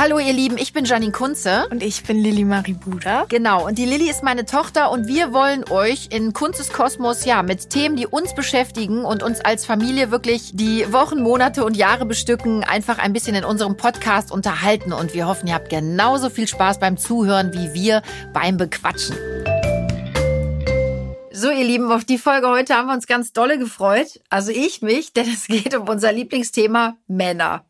Hallo ihr Lieben, ich bin Janine Kunze. Und ich bin Lilly Marie Buda. Genau, und die Lilly ist meine Tochter und wir wollen euch in Kunzes Kosmos ja mit Themen, die uns beschäftigen und uns als Familie wirklich die Wochen, Monate und Jahre bestücken, einfach ein bisschen in unserem Podcast unterhalten. Und wir hoffen, ihr habt genauso viel Spaß beim Zuhören wie wir beim Bequatschen. So, ihr Lieben, auf die Folge heute haben wir uns ganz dolle gefreut. Also ich mich, denn es geht um unser Lieblingsthema Männer.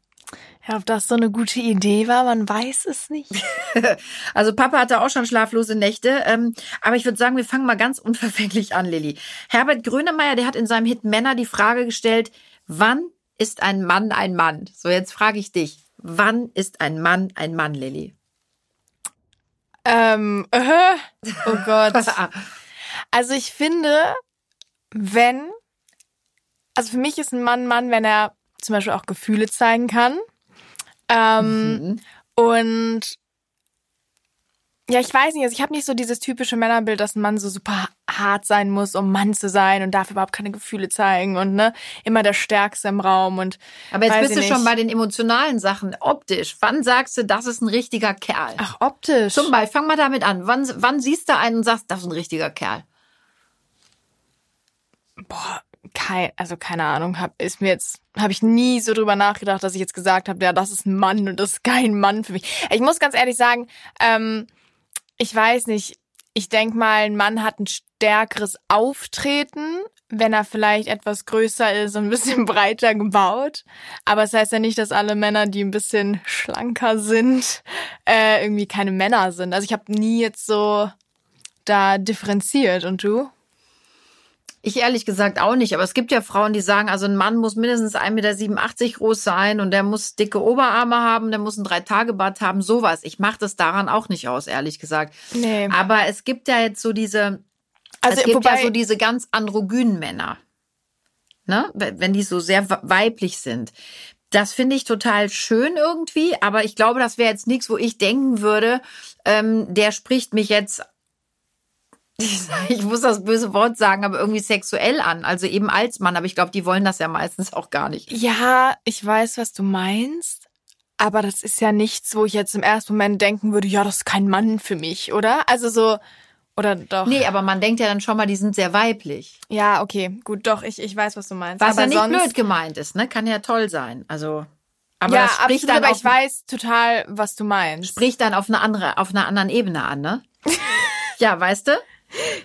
Ja, ob das so eine gute Idee war, man weiß es nicht. also Papa hatte auch schon schlaflose Nächte. Ähm, aber ich würde sagen, wir fangen mal ganz unverfänglich an, Lilly. Herbert Grönemeyer, der hat in seinem Hit Männer die Frage gestellt, wann ist ein Mann ein Mann? So, jetzt frage ich dich, wann ist ein Mann ein Mann, Lilly? Ähm, äh, oh Gott. also ich finde, wenn, also für mich ist ein Mann Mann, wenn er zum Beispiel auch Gefühle zeigen kann. Ähm, mhm. Und ja, ich weiß nicht, also ich habe nicht so dieses typische Männerbild, dass ein Mann so super hart sein muss, um Mann zu sein und darf überhaupt keine Gefühle zeigen und ne, immer der Stärkste im Raum und Aber jetzt bist du nicht. schon bei den emotionalen Sachen, optisch. Wann sagst du, das ist ein richtiger Kerl? Ach, optisch. Zum Beispiel, fang mal damit an. Wann, wann siehst du einen und sagst, das ist ein richtiger Kerl? Boah, kein, also keine Ahnung, hab, ist mir jetzt, habe ich nie so drüber nachgedacht, dass ich jetzt gesagt habe, ja, das ist ein Mann und das ist kein Mann für mich. Ich muss ganz ehrlich sagen, ähm, ich weiß nicht, ich denk mal, ein Mann hat ein stärkeres Auftreten, wenn er vielleicht etwas größer ist und ein bisschen breiter gebaut. Aber es das heißt ja nicht, dass alle Männer, die ein bisschen schlanker sind, äh, irgendwie keine Männer sind. Also ich habe nie jetzt so da differenziert. Und du? Ich ehrlich gesagt auch nicht, aber es gibt ja Frauen, die sagen, also ein Mann muss mindestens 1,87 Meter groß sein und der muss dicke Oberarme haben, der muss ein Drei-Tage-Bad haben, sowas. Ich mache das daran auch nicht aus, ehrlich gesagt. Nee. Aber es gibt ja jetzt so diese, also, es gibt wobei, ja so diese ganz androgynen Männer, ne? wenn die so sehr weiblich sind. Das finde ich total schön irgendwie, aber ich glaube, das wäre jetzt nichts, wo ich denken würde, ähm, der spricht mich jetzt ich muss das böse Wort sagen, aber irgendwie sexuell an. Also eben als Mann. Aber ich glaube, die wollen das ja meistens auch gar nicht. Ja, ich weiß, was du meinst. Aber das ist ja nichts, wo ich jetzt im ersten Moment denken würde, ja, das ist kein Mann für mich, oder? Also so, oder doch? Nee, aber man denkt ja dann schon mal, die sind sehr weiblich. Ja, okay, gut, doch, ich, ich weiß, was du meinst. Was aber ja nicht sonst... blöd gemeint ist, ne? Kann ja toll sein. Also. Aber ja, das spricht absolut, dann aber ich weiß total, was du meinst. Spricht dann auf eine andere, auf einer anderen Ebene an, ne? ja, weißt du?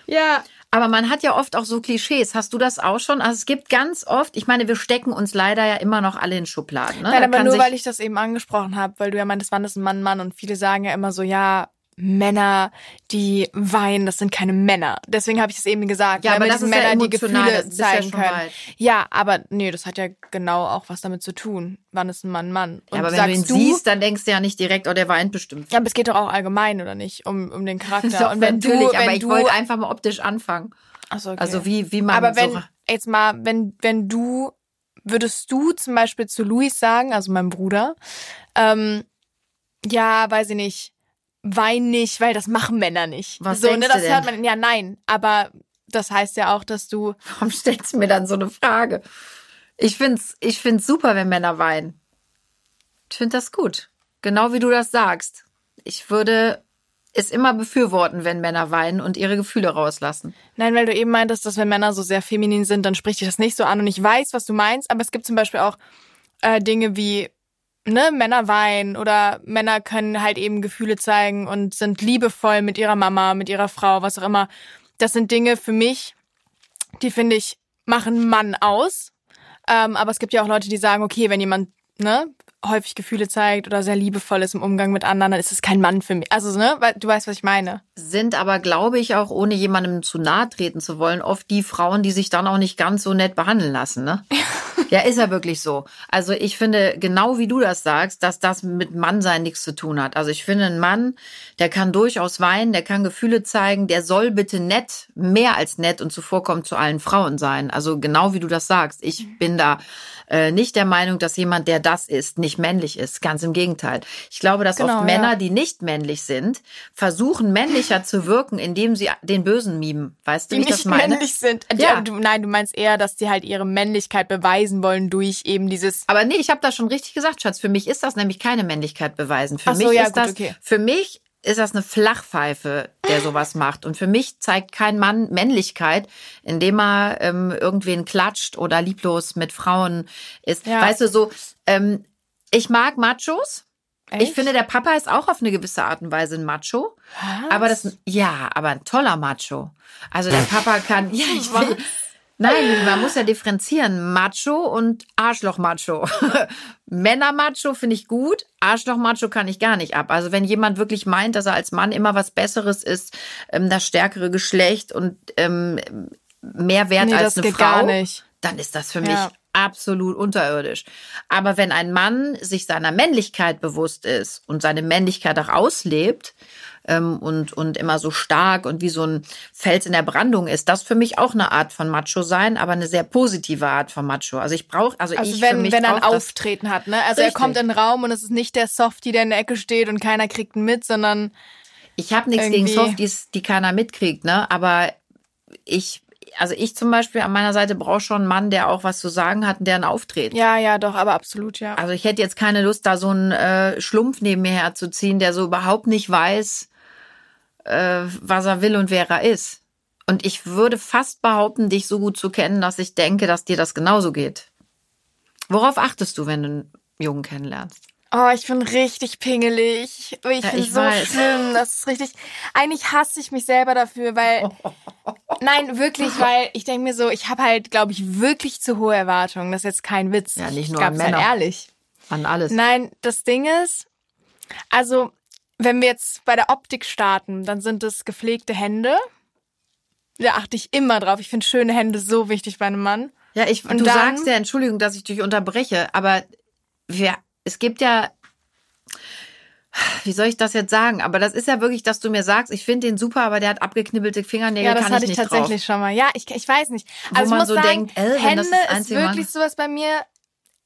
Ja. Aber man hat ja oft auch so Klischees. Hast du das auch schon? Also es gibt ganz oft, ich meine, wir stecken uns leider ja immer noch alle in Schubladen. Ne? Nein, aber nur weil ich das eben angesprochen habe, weil du ja meintest, wann ist ein Mann, Mann und viele sagen ja immer so, ja, Männer, die weinen, das sind keine Männer. Deswegen habe ich es eben gesagt. Ja, aber das sind Männer, ja die Gefühle zeigen ja können. Weit. Ja, aber nee, das hat ja genau auch was damit zu tun. Wann ist ein Mann Mann? Und ja, aber wenn du ihn du, siehst, dann denkst du ja nicht direkt, oh, der weint bestimmt. Ja, aber es geht doch auch allgemein, oder nicht? Um, um den Charakter. So, und wenn natürlich, du, wenn aber ich wollte einfach mal optisch anfangen. So, okay. Also wie, wie man Aber wenn, so jetzt mal, wenn, wenn du, würdest du zum Beispiel zu Luis sagen, also meinem Bruder, ähm, ja, weiß ich nicht, wein nicht, weil das machen Männer nicht. Was so, ne, das denn? hört man, ja, nein, aber das heißt ja auch, dass du. Warum stellst du mir dann so eine Frage? Ich find's, ich find's super, wenn Männer weinen. Ich find das gut. Genau wie du das sagst. Ich würde es immer befürworten, wenn Männer weinen und ihre Gefühle rauslassen. Nein, weil du eben meintest, dass wenn Männer so sehr feminin sind, dann spricht dich das nicht so an. Und ich weiß, was du meinst, aber es gibt zum Beispiel auch äh, Dinge wie ne, Männer weinen oder Männer können halt eben Gefühle zeigen und sind liebevoll mit ihrer Mama, mit ihrer Frau, was auch immer. Das sind Dinge für mich, die finde ich, machen Mann aus. Ähm, aber es gibt ja auch Leute, die sagen, okay, wenn jemand ne, häufig Gefühle zeigt oder sehr liebevoll ist im Umgang mit anderen, dann ist es kein Mann für mich. Also, ne, weil du weißt, was ich meine. Sind aber, glaube ich, auch ohne jemandem zu nahe treten zu wollen, oft die Frauen, die sich dann auch nicht ganz so nett behandeln lassen, ne? ja, ist ja wirklich so. Also ich finde, genau wie du das sagst, dass das mit Mannsein nichts zu tun hat. Also ich finde, ein Mann, der kann durchaus weinen, der kann Gefühle zeigen, der soll bitte nett, mehr als nett und zuvorkommen zu allen Frauen sein. Also genau wie du das sagst. Ich bin da äh, nicht der Meinung, dass jemand, der das ist, nicht männlich ist. Ganz im Gegenteil. Ich glaube, dass genau, oft Männer, ja. die nicht männlich sind, versuchen männlicher zu wirken, indem sie den Bösen mimen. Weißt du, die wie ich das meine? männlich sind. Ja. Du, nein, du meinst eher, dass die halt ihre Männlichkeit beweisen wollen durch eben dieses. Aber nee, ich habe das schon richtig gesagt, Schatz. Für mich ist das nämlich keine Männlichkeit beweisen. Für so, mich ja, ist gut, das, okay. für mich ist das eine Flachpfeife, der sowas macht. Und für mich zeigt kein Mann Männlichkeit, indem er ähm, irgendwen klatscht oder lieblos mit Frauen ist. Ja. Weißt du, so, ähm, ich mag Machos. Ich Echt? finde, der Papa ist auch auf eine gewisse Art und Weise ein Macho. Was? Aber das, ja, aber ein toller Macho. Also der Papa kann, ja, ich will, nein, man muss ja differenzieren. Macho und Arschloch-Macho. Männer-Macho finde ich gut. Arschloch-Macho kann ich gar nicht ab. Also wenn jemand wirklich meint, dass er als Mann immer was Besseres ist, ähm, das stärkere Geschlecht und ähm, mehr wert Nee, als eine Frau, dann ist das für mich Ja. Absolut unterirdisch. Aber wenn ein Mann sich seiner Männlichkeit bewusst ist und seine Männlichkeit auch auslebt ähm, und, und immer so stark und wie so ein Fels in der Brandung ist, das für mich auch eine Art von Macho sein, aber eine sehr positive Art von Macho. Also ich brauche, also, Also ich wenn, mich wenn er ein Auftreten hat, ne? Also er Richtig. kommt in den Raum und es ist nicht der Softie, der in der Ecke steht und keiner kriegt ihn mit, sondern Ich habe nichts gegen Softies, die keiner mitkriegt, ne? Aber ich, also ich zum Beispiel an meiner Seite brauche schon einen Mann, der auch was zu sagen hat und der ein Auftreten. ja, ja, doch, aber absolut, ja. Also ich hätte jetzt keine Lust, da so einen äh, Schlumpf neben mir herzuziehen, der so überhaupt nicht weiß, äh, was er will und wer er ist. Und ich würde fast behaupten, dich so gut zu kennen, dass ich denke, dass dir das genauso geht. Worauf achtest du, wenn du einen Jungen kennenlernst? Oh, ich bin richtig pingelig. Ich Ja, finde ich so weiß. schlimm. Das ist richtig. Eigentlich hasse ich mich selber dafür, weil. Nein, wirklich, weil ich denke mir so, ich habe halt, glaube ich, wirklich zu hohe Erwartungen. Das ist jetzt kein Witz. Ja, nicht ich nur glaub, an sei Männer. ehrlich. An alles. Nein, das Ding ist, also, wenn wir jetzt bei der Optik starten, dann sind es gepflegte Hände. Da achte ich immer drauf. Ich finde schöne Hände so wichtig bei einem Mann. Ja, ich, Und du dann- sagst ja, Entschuldigung, dass ich dich unterbreche, aber wir, es gibt ja, wie soll ich das jetzt sagen? Aber das ist ja wirklich, dass du mir sagst, ich finde den super, aber der hat abgeknibbelte Fingernägel, Ja, das hatte ich ich tatsächlich drauf. schon mal. Ja, ich, ich weiß nicht. Wo Also man ich muss so sagen, denkt, äh, wenn Hände das ist wirklich sowas bei mir,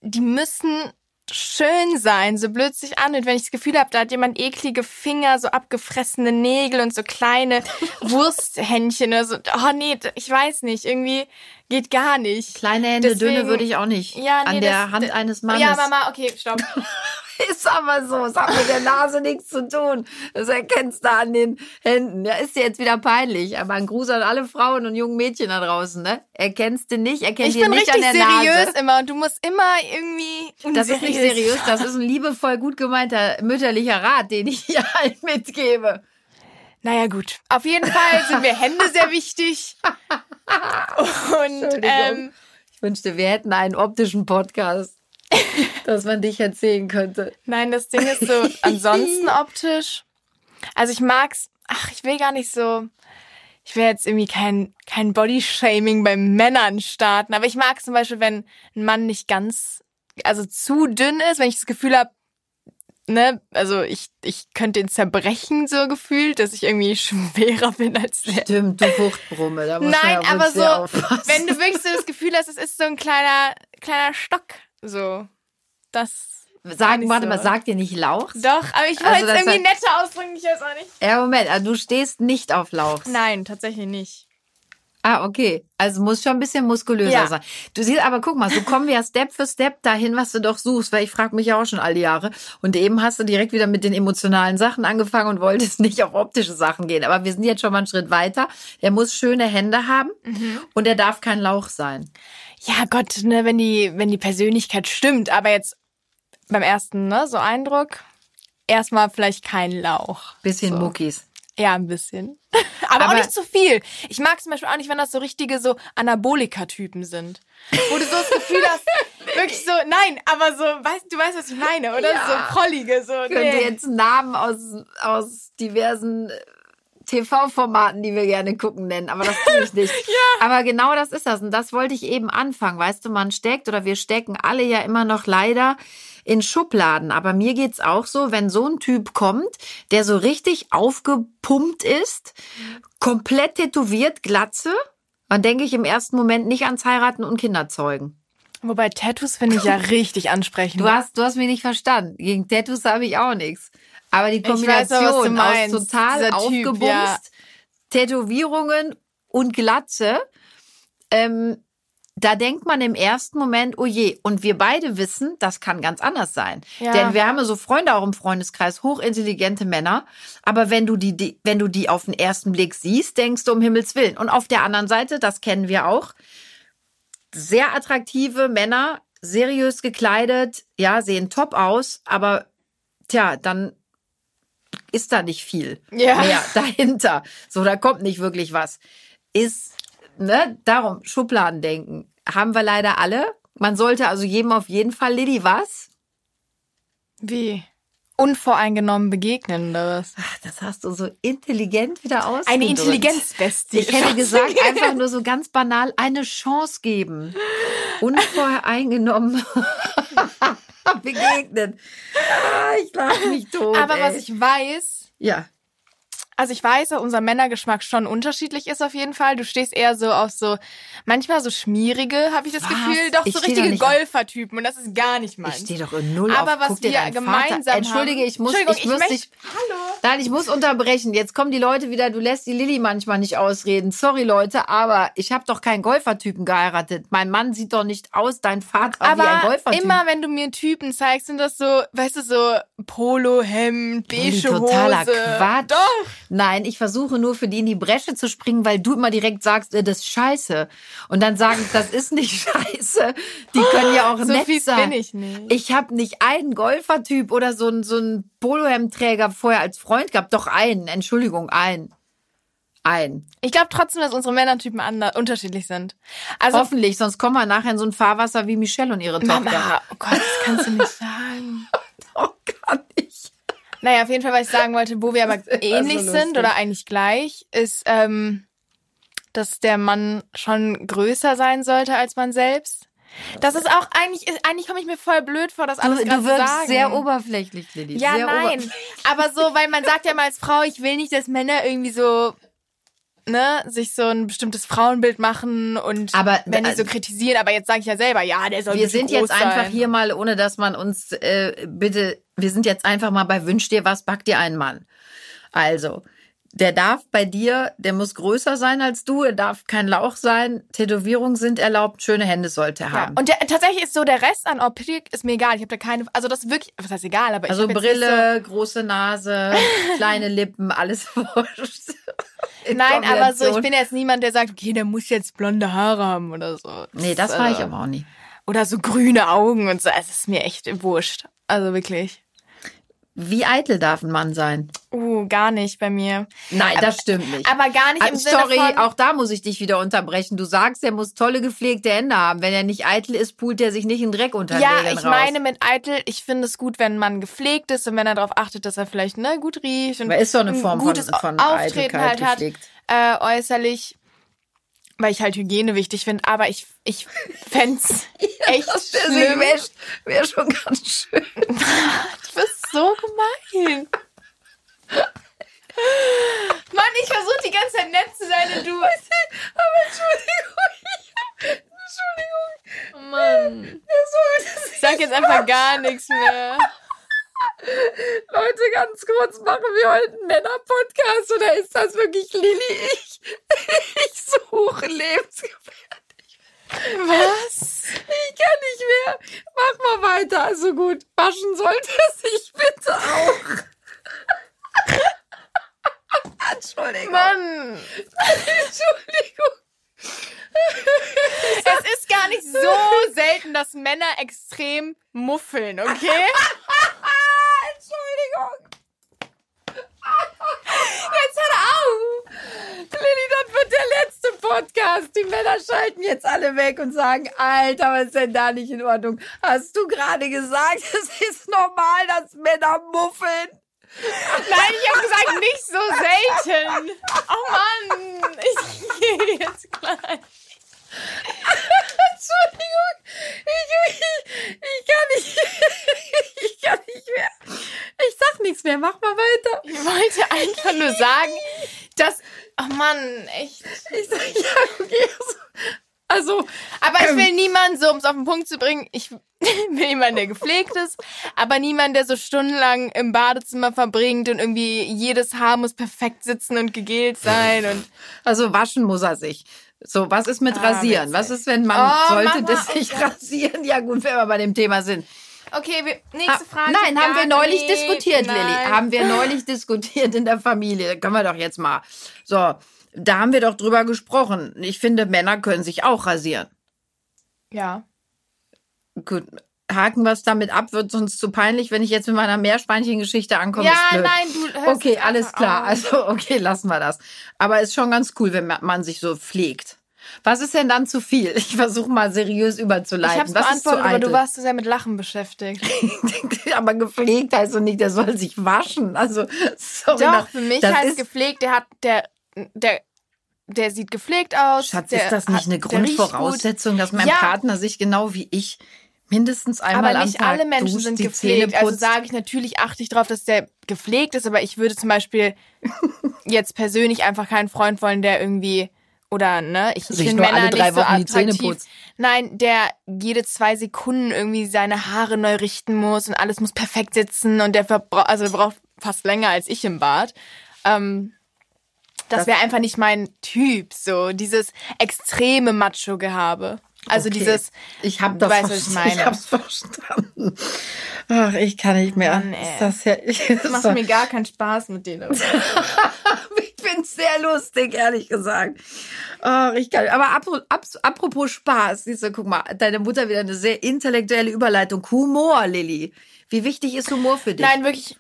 die müssen schön sein, so blöd sich anhört. Wenn ich das Gefühl habe, da hat jemand eklige Finger, so abgefressene Nägel und so kleine Wursthändchen oder so. Oh nee, ich weiß nicht, irgendwie geht gar nicht. Kleine Hände, Deswegen- dünne würde ich auch nicht. Ja, nee, An der das- Hand eines Mannes. Ja, Mama, okay, stopp. Ist aber so, es hat mit der Nase nichts zu tun. Das erkennst du an den Händen. Ja, ist dir jetzt wieder peinlich. Aber ein Gruß an alle Frauen und jungen Mädchen da draußen, ne? Erkennst du nicht, erkennst Ich bin nicht an der seriös Nase. immer und du musst immer irgendwie. Das ist nicht unseriös. seriös, das ist ein liebevoll gut gemeinter mütterlicher Rat, den ich hier halt mitgebe. Naja, gut. Auf jeden Fall sind mir Hände sehr wichtig. Und ähm, Ich wünschte, wir hätten einen optischen Podcast, dass man dich erzählen könnte. nein, das Ding ist so, ansonsten optisch. Also ich mag's, ach, ich will gar nicht so. Ich will jetzt irgendwie kein, kein Bodyshaming bei Männern starten, aber ich mag zum Beispiel, wenn ein Mann nicht ganz, also zu dünn ist, wenn ich das Gefühl habe, ne, also ich, ich könnte ihn zerbrechen, so gefühlt, dass ich irgendwie schwerer bin als der. Stimmt, du Fruchtbrumme, da muss man Nein, ja aber so, aufpassen. wenn du wirklich so das Gefühl hast, es ist so ein kleiner, kleiner Stock, so. Das. Sag, nicht warte so. mal, sag dir nicht Lauch? Doch, aber ich wollte Also es das irgendwie hat- netter ausdrücken, ich weiß auch nicht. Ja, Moment, also du stehst nicht auf Lauchs. Nein, tatsächlich nicht. Ah, okay. Also muss schon ein bisschen muskulöser Ja. sein. Du siehst, aber guck mal, so kommen wir ja Step für Step dahin, was du doch suchst, weil ich frage mich ja auch schon alle Jahre. Und eben hast du direkt wieder mit den emotionalen Sachen angefangen und wolltest nicht auf optische Sachen gehen. Aber wir sind jetzt schon mal einen Schritt weiter. Der muss schöne Hände haben Mhm. und er darf kein Lauch sein. Ja, Gott, ne, wenn die, wenn die Persönlichkeit stimmt, aber jetzt beim ersten, ne, so Eindruck, erstmal vielleicht kein Lauch. Bisschen so. Muckis. Ja, ein bisschen. aber, auch Aber- nicht zu viel. Ich mag zum Beispiel auch nicht, wenn das so richtige so Anabolika-Typen sind. Wo du so das Gefühl hast, wirklich so, nein, aber so, weißt, du weißt, was ich meine, oder? Ja. So prollige, so, Ich könnte nee. jetzt Namen aus, aus diversen äh, TV-Formaten, die wir gerne gucken, nennen, aber das tue ich nicht. ja. Aber genau das ist das. Und das wollte ich eben anfangen. Weißt du, man steckt oder wir stecken alle ja immer noch leider in Schubladen. Aber mir geht's auch so, wenn so ein Typ kommt, der so richtig aufgepumpt ist, komplett tätowiert, Glatze, dann denke ich im ersten Moment nicht ans Heiraten und Kinderzeugen. Wobei Tattoos finde ich ja richtig ansprechend. Du hast, du hast mich nicht verstanden. Gegen Tattoos habe ich auch nichts. Aber die weiß Kombination meinst. aus total Typ, aufgebumst, ja. Tätowierungen und Glatze, ähm, da denkt man im ersten Moment, oh je, und wir beide wissen, das kann ganz anders sein. Ja. Denn wir haben ja so Freunde auch im Freundeskreis, hochintelligente Männer, aber wenn du die, die, wenn du die auf den ersten Blick siehst, denkst du um Himmels Willen. Und auf der anderen Seite, das kennen wir auch, sehr attraktive Männer, seriös gekleidet, ja, sehen top aus, aber tja, dann ist da nicht viel Ja. mehr dahinter. So, da kommt nicht wirklich was. Ist, ne, darum, Schubladendenken. Haben wir leider alle. Man sollte also jedem auf jeden Fall, Lilly, was? Wie? Unvoreingenommen begegnen oder was? Ach, das hast du so intelligent wieder ausgedrückt. Eine Intelligenzbestie. Ich hätte gesagt, einfach nur so ganz banal eine Chance geben. Unvoreingenommen begegnen. Ah, ich lache mich tot. Aber ey. was ich weiß, Ja. Also ich weiß, dass unser Männergeschmack schon unterschiedlich ist auf jeden Fall. Du stehst eher so auf so, manchmal so schmierige, habe ich das Was? Gefühl. Doch Ich so richtige Golfertypen und das ist gar nicht Ich meins. stehe doch in null Aber auf. was wir gemeinsam Vater. Entschuldige, ich muss, ich, ich muss möchte- dich. Hallo. Nein, ich muss unterbrechen. Jetzt kommen die Leute wieder. Du lässt die Lilly manchmal nicht ausreden. Sorry, Leute, aber ich habe doch keinen Golfertypen geheiratet. Mein Mann sieht doch nicht aus, dein Vater wie ein Aber Golfertyp. immer wenn du mir Typen zeigst, sind das so, weißt du, so Polohemd, Lilly, beige Hose. totaler Quatsch. Doch. Nein, ich versuche nur für die in die Bresche zu springen, weil du immer direkt sagst, äh, das ist scheiße. Und dann sagen, das ist nicht scheiße. Die können ja auch So nett fies sein. bin ich nicht. Ich habe nicht einen Golfertyp oder so einen, so einen Polohemdträger vorher als Freund gehabt. Doch einen, Entschuldigung, einen. Ein. Ich glaube trotzdem, dass unsere Männertypen unterschiedlich sind. Also Hoffentlich, sonst kommen wir nachher in so ein Fahrwasser wie Michelle und ihre Tochter. Mama, oh Gott, das kannst du nicht sagen. Oh, gar nicht. Naja, auf jeden Fall, was ich sagen wollte, wo wir aber ähnlich so sind oder eigentlich gleich, ist, ähm, dass der Mann schon größer sein sollte als man selbst. Das ist auch eigentlich, ist, eigentlich komme ich mir voll blöd vor, das alles Du, du wirkst sagen. sehr oberflächlich, Lilly. Ja, sehr nein. Aber so, weil man sagt ja mal als Frau, ich will nicht, dass Männer irgendwie so, ne, sich so ein bestimmtes Frauenbild machen und Aber, wenn die so kritisieren, aber jetzt sage ich ja selber, ja, der soll Wir sind jetzt groß einfach sein. hier mal, ohne dass man uns äh, bitte, wir sind jetzt einfach mal bei Wünsch dir was, back dir einen Mann. Also, der darf bei dir, der muss größer sein als du, er darf kein Lauch sein, Tätowierungen sind erlaubt, schöne Hände sollte er Ja, haben. und der, tatsächlich ist so der Rest an Optik ist mir egal. Ich habe da keine, also das ist wirklich, was heißt egal, aber also ich jetzt Brille, große Nase, kleine Lippen, alles wurscht. So, nein, aber so, ich bin jetzt niemand, der sagt, okay, der muss jetzt blonde Haare haben oder so. Nee, das ist, war ich äh, aber auch nie. Oder so grüne Augen und so. Es ist mir echt wurscht. Also wirklich. Wie eitel darf ein Mann sein? Gar nicht bei mir. Nein, das stimmt nicht. Aber gar nicht im Ah, Sinne Sorry, von, auch da muss ich dich wieder unterbrechen. Du sagst, er muss tolle gepflegte Hände haben. Wenn er nicht eitel ist, pult er sich nicht in Dreck unter Ja, ich raus. meine mit eitel, ich finde es gut, wenn man gepflegt ist und wenn er darauf achtet, dass er vielleicht ne, gut riecht und Aber ist doch eine ein Form von, gutes von Auftreten Eitelkeit halt hat, äh, äußerlich, weil ich halt Hygiene wichtig finde, aber ich, ich fänd's echt sich schlimm. wäre schon ganz schön. Du bist so gemein. Mann, ich versuche die ganze Zeit nett zu sein und du. Aber Entschuldigung. Entschuldigung. Oh Mann. Ich sag jetzt einfach gar nichts mehr. Leute, ganz kurz, machen wir heute einen Männer-Podcast oder ist das wirklich Lilly? Ich, ich suche Lebensgefährlich. Was? Ich kann nicht mehr. Mach mal weiter. Also gut, waschen sollte sich bitte auch. Entschuldigung. Mann. Entschuldigung. Es ist gar nicht so selten, dass Männer extrem muffeln, okay? Entschuldigung. Jetzt hör auf! Lilly, das wird der letzte Podcast. Die Männer schalten jetzt alle weg und sagen, Alter, was ist denn da nicht in Ordnung? Hast du gerade gesagt, es ist normal, dass Männer muffeln? Nein, ich habe gesagt, nicht so selten. Oh Mann, ich gehe jetzt gleich. Entschuldigung. Ich, ich, ich kann nicht. Ich kann nicht mehr. Ich sag nichts mehr. Mach mal weiter. Ich wollte einfach nur sagen, dass. Oh Mann, echt. Ich sag, ja, okay. Also, Aber ich will niemanden, so um es auf den Punkt zu bringen, ich will jemanden, der gepflegt ist, aber niemand, der so stundenlang im Badezimmer verbringt und irgendwie jedes Haar muss perfekt sitzen und gegelt sein und also waschen muss er sich. So, was ist mit Ah, Rasieren? witzig. Was ist, wenn man Oh, sollte Mama, das nicht Gott. rasieren? Ja gut, wenn wir bei dem Thema sind. Okay, wir, nächste Ah, Frage. Nein, haben wir neulich nicht. diskutiert, Lilly. Haben wir neulich diskutiert in der Familie. Können wir doch jetzt mal. So, da haben wir doch drüber gesprochen. Ich finde, Männer können sich auch rasieren. Ja. Gut, haken wir es damit ab, wird sonst zu peinlich, wenn ich jetzt mit meiner Meerschweinchen-Geschichte ankomme. Ja, nein, du hörst Okay, es alles klar. auf. Also, okay, lassen wir das. Aber ist schon ganz cool, wenn man- sich so pflegt. Was ist denn dann zu viel? Ich versuche mal seriös überzuleiten. Ich hab's Was beantwortet, aber du warst zu sehr mit Lachen beschäftigt. aber gepflegt heißt doch nicht, der soll sich waschen. Also, sorry. Doch, nach- für mich das heißt ist, gepflegt, der hat, der, der, der sieht gepflegt aus. Schatz, ist das nicht eine. Grundvoraussetzung, dass mein Ja. Partner sich genau wie ich mindestens einmal Aber am nicht Tag alle Menschen duscht, sind gepflegt. Also sage ich natürlich, achte ich darauf, dass der gepflegt ist, aber ich würde zum Beispiel jetzt persönlich einfach keinen Freund wollen, der irgendwie oder ne, ich, ich finde nur Männer alle drei nicht so Wochen die Zähne attraktiv. Nein, der jede zwei Sekunden irgendwie seine Haare neu richten muss und alles muss perfekt sitzen und der also braucht fast länger als ich im Bad. Ähm, das Das- wäre einfach nicht mein Typ, so dieses extreme Macho-Gehabe. Also Okay. dieses, Ich habe Du das weißt, was ich meine. Ich hab's verstanden. Ach, ich kann nicht mehr. Mann, das ja, das macht mir gar keinen Spaß mit denen. ich find's sehr lustig, ehrlich gesagt. Ach, ich kann, aber apro- ab, apropos Spaß, siehst du, guck mal, deine Mutter wieder eine sehr intellektuelle Überleitung. Humor, Lilly. Wie wichtig ist Humor für dich? Nein, wirklich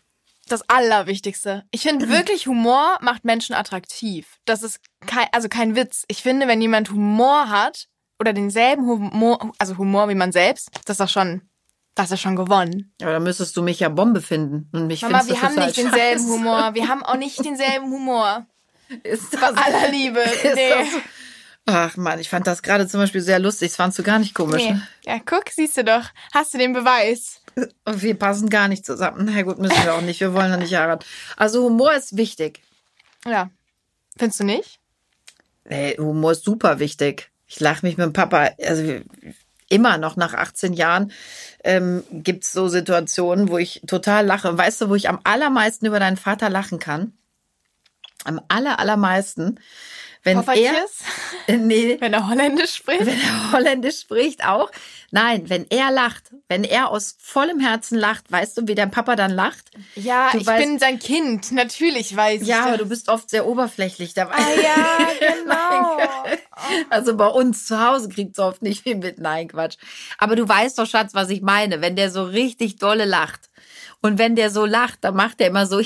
das Allerwichtigste. Ich finde wirklich, Humor macht Menschen attraktiv. Das ist kein, also kein Witz. Ich finde, wenn jemand Humor hat oder denselben Humor, also Humor wie man selbst, das ist doch schon, das ist schon gewonnen. Aber da müsstest du mich ja Bombe finden. Und mich Mama, wir haben nicht denselben scheiße. Humor. Wir haben auch nicht denselben Humor. Ist Bei das, aller Liebe. ist Nee. das, ach man, ich fand das gerade zum Beispiel sehr lustig. Das fandst du gar nicht komisch. nee. Ne? Ja, guck, siehst du doch. Hast du den Beweis? Und Wir passen gar nicht zusammen. Na gut, müssen wir auch nicht. Wir wollen ja nicht heiraten. Also Humor ist wichtig. Ja. Findest du nicht? Hey, Humor ist super wichtig. Ich lache mich mit dem Papa, also immer noch nach 18 Jahren ähm, gibt es so Situationen, wo ich total lache. Weißt du, wo ich am allermeisten über deinen Vater lachen kann? Am aller, allermeisten, wenn er, Poffertjes? nee, Wenn er Holländisch spricht? wenn er Holländisch spricht auch. Nein, wenn er lacht, wenn er aus vollem Herzen lacht, weißt du, wie dein Papa dann lacht? Ja, Du ich weißt- bin sein Kind. Natürlich weiß ich Ja, aber du bist oft sehr oberflächlich dabei. Ah ja, genau. Also bei uns zu Hause kriegt's oft nicht viel mit. Nein, Quatsch. Aber du weißt doch, Schatz, was ich meine. Wenn der so richtig dolle lacht. Und wenn der so lacht, dann macht er immer so,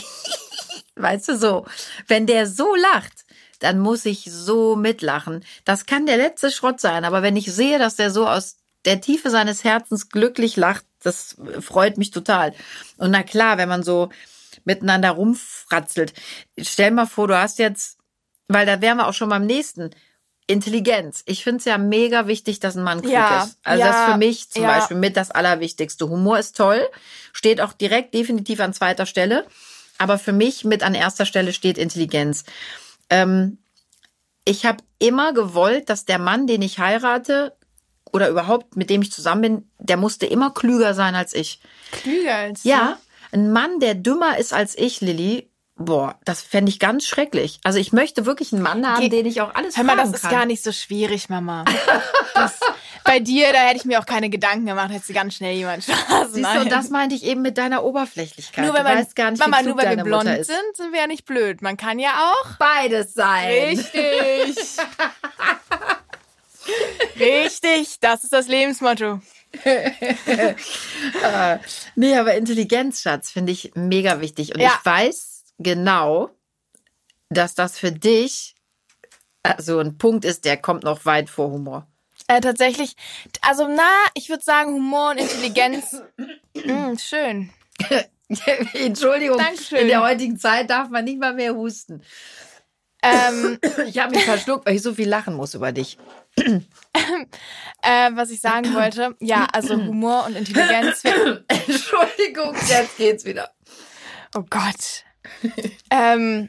weißt du so. Wenn der so lacht, dann muss ich so mitlachen. Das kann der letzte Schrott sein. Aber wenn ich sehe, dass der so aus der Tiefe seines Herzens glücklich lacht, das freut mich total. Und na klar, wenn man so miteinander rumfratzelt. Stell mal vor, du hast jetzt, weil da wären wir auch schon beim nächsten, Intelligenz. Ich finde es ja mega wichtig, dass ein Mann klug Ja, ist. Also ja, das ist für mich zum ja. Beispiel mit das Allerwichtigste. Humor ist toll, steht auch direkt definitiv an zweiter Stelle. Aber für mich mit an erster Stelle steht Intelligenz. Ähm, ich habe immer gewollt, dass der Mann, den ich heirate, oder überhaupt mit dem ich zusammen bin, der musste immer klüger sein als ich. Klüger als Ja, ein Mann, der dümmer ist als ich, Lilly, boah, das fände ich ganz schrecklich. Also ich möchte wirklich einen Mann haben, Geh- den ich auch alles Hör mal, das ist kann. gar nicht so schwierig, Mama. Das, bei dir, da hätte ich mir auch keine Gedanken gemacht, hättest du ganz schnell jemand Spaß. Siehst du, und das meinte ich eben mit deiner Oberflächlichkeit. nur weil man, gar nicht, Mama, nur weil wir blond sind, sind wir ja nicht blöd. Man kann ja auch. Beides sein. Richtig. Richtig, das ist das Lebensmotto. Nee, aber Intelligenz, Schatz, finde ich mega wichtig. Und Ja. ich weiß genau, dass das für dich so ein Punkt ist, der kommt noch weit vor Humor. Äh, tatsächlich, also na, ich würde sagen Humor und Intelligenz. mm, schön. Entschuldigung, Dankeschön. in der heutigen Zeit darf man nicht mal mehr husten. Ähm, Ich habe mich verschluckt, weil ich so viel lachen muss über dich. äh, was ich sagen wollte, ja, also Humor und Intelligenz. Entschuldigung, jetzt geht's wieder. Oh Gott. Ähm,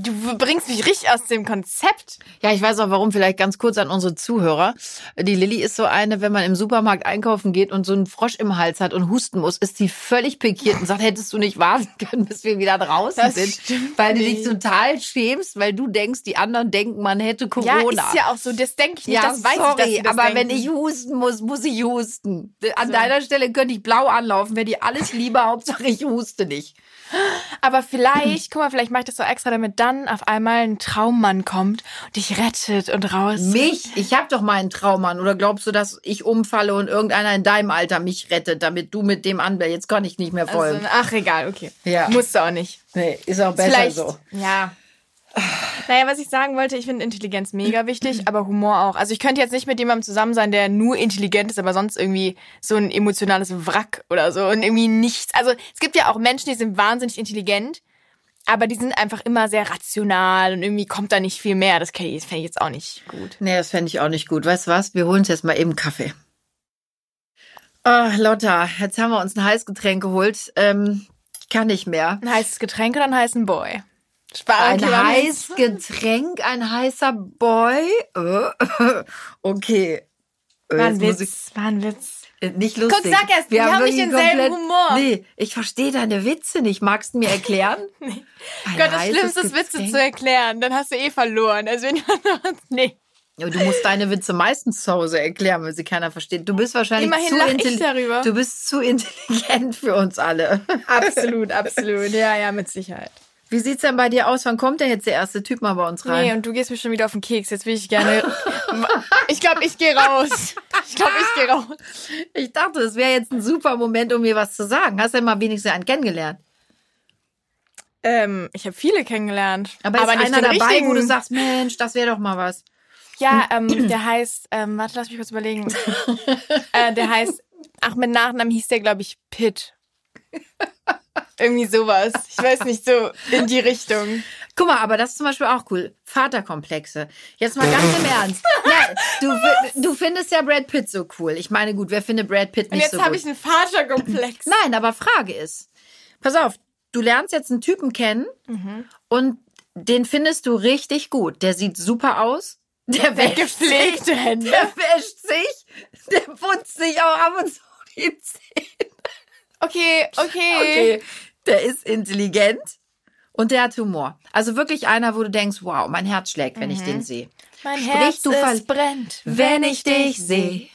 Du bringst mich richtig aus dem Konzept. Ja, ich weiß auch warum. Vielleicht ganz kurz an unsere Zuhörer. Die Lilly ist so eine, wenn man im Supermarkt einkaufen geht und so einen Frosch im Hals hat und husten muss, ist die völlig pikiert und sagt, hättest du nicht warten können, bis wir wieder draußen Das sind. Weil du dich total schämst, weil du denkst, die anderen denken, man hätte Ja, Corona. ist ja auch so. Das denke ich nicht. Ja, das weiß sorry, ich, sie aber denken. wenn ich husten muss, muss ich husten. An deiner Stelle könnte ich blau anlaufen, wenn die alles liebe, Hauptsache ich huste nicht. Aber vielleicht, guck mal, vielleicht mache ich das so extra, damit dann auf einmal ein Traummann kommt und dich rettet und raus. Mich? Ich habe doch meinen Traummann. Oder glaubst du, dass ich umfalle und irgendeiner in deinem Alter mich rettet, damit du mit dem anbleibst? Jetzt kann ich nicht mehr folgen. Also, ach, egal, okay. Ja. Musst du auch nicht. nee, ist auch besser Vielleicht, so. ja. Naja, was ich sagen wollte, ich finde Intelligenz mega wichtig, aber Humor auch. Also ich könnte jetzt nicht mit jemandem zusammen sein, der nur intelligent ist, aber sonst irgendwie so ein emotionales Wrack oder so und irgendwie nichts. Also es gibt ja auch Menschen, die sind wahnsinnig intelligent, aber die sind einfach immer sehr rational und irgendwie kommt da nicht viel mehr. Das fände ich jetzt auch nicht gut. Nee, das fände ich auch nicht gut. Weißt du was? Wir holen uns jetzt mal eben Kaffee. Ah, Lotta, jetzt haben wir uns ein Heißgetränk geholt. Ähm, ich kann nicht mehr. Ein heißes Getränk oder ein heißen Boy? Spaß. Ein heißes Getränk, ein heißer Boy. Äh, Okay. Äh, War ein Witz, war ein Witz. Äh, Nicht lustig. Guck, sag erst, wir haben nicht wirklich denselben Humor. Nee, ich verstehe deine Witze nicht. Magst du mir erklären? Ein Gott, das Schlimmste ist, Witze zu erklären. Dann hast du eh verloren. Also wenn nee. Ja, Du musst deine Witze meistens zu Hause erklären, wenn sie keiner versteht. Du bist wahrscheinlich Immerhin zu lach ich intelli- darüber. Du bist zu intelligent für uns alle. Absolut, absolut. Ja, ja, mit Sicherheit. Wie sieht's denn bei dir aus? Wann kommt denn jetzt der erste Typ mal bei uns rein? Nee, und du gehst mir schon wieder auf den Keks. Jetzt will ich gerne. ich glaube, ich gehe raus. Ich glaube, ich gehe raus. ich dachte, es wäre jetzt ein super Moment, um mir was zu sagen. Hast du denn mal wenigstens einen kennengelernt? Ähm, ich habe viele kennengelernt. Aber, ist nicht einer dabei, richtigen. wo du sagst, Mensch, das wäre doch mal was. Ja, ähm, der heißt, ähm, warte, lass mich kurz überlegen. äh, der heißt, ach, mit Nachnamen hieß der, glaube ich, Pitt. Irgendwie sowas. Ich weiß nicht, so in die Richtung. Guck mal, aber das ist zum Beispiel auch cool. Vaterkomplexe. Jetzt mal ganz im Ernst. Nein, du, du findest ja Brad Pitt so cool. Ich meine, gut, wer findet Brad Pitt Und nicht jetzt so habe ich einen Vaterkomplex. Nein, aber Frage ist, pass auf, du lernst jetzt einen Typen kennen Mhm. und den findest du richtig gut. Der sieht super aus. Der Der wäscht sich. Hände. Der wäscht sich. Der putzt sich auch ab und zu die Zähne. Okay, okay. Okay der ist intelligent und der hat Humor. Also wirklich einer, wo du denkst, wow, mein Herz schlägt, wenn mhm. ich den mhm. sehe. Mein Sprich, Herz du es brennt, wenn ich dich sehe.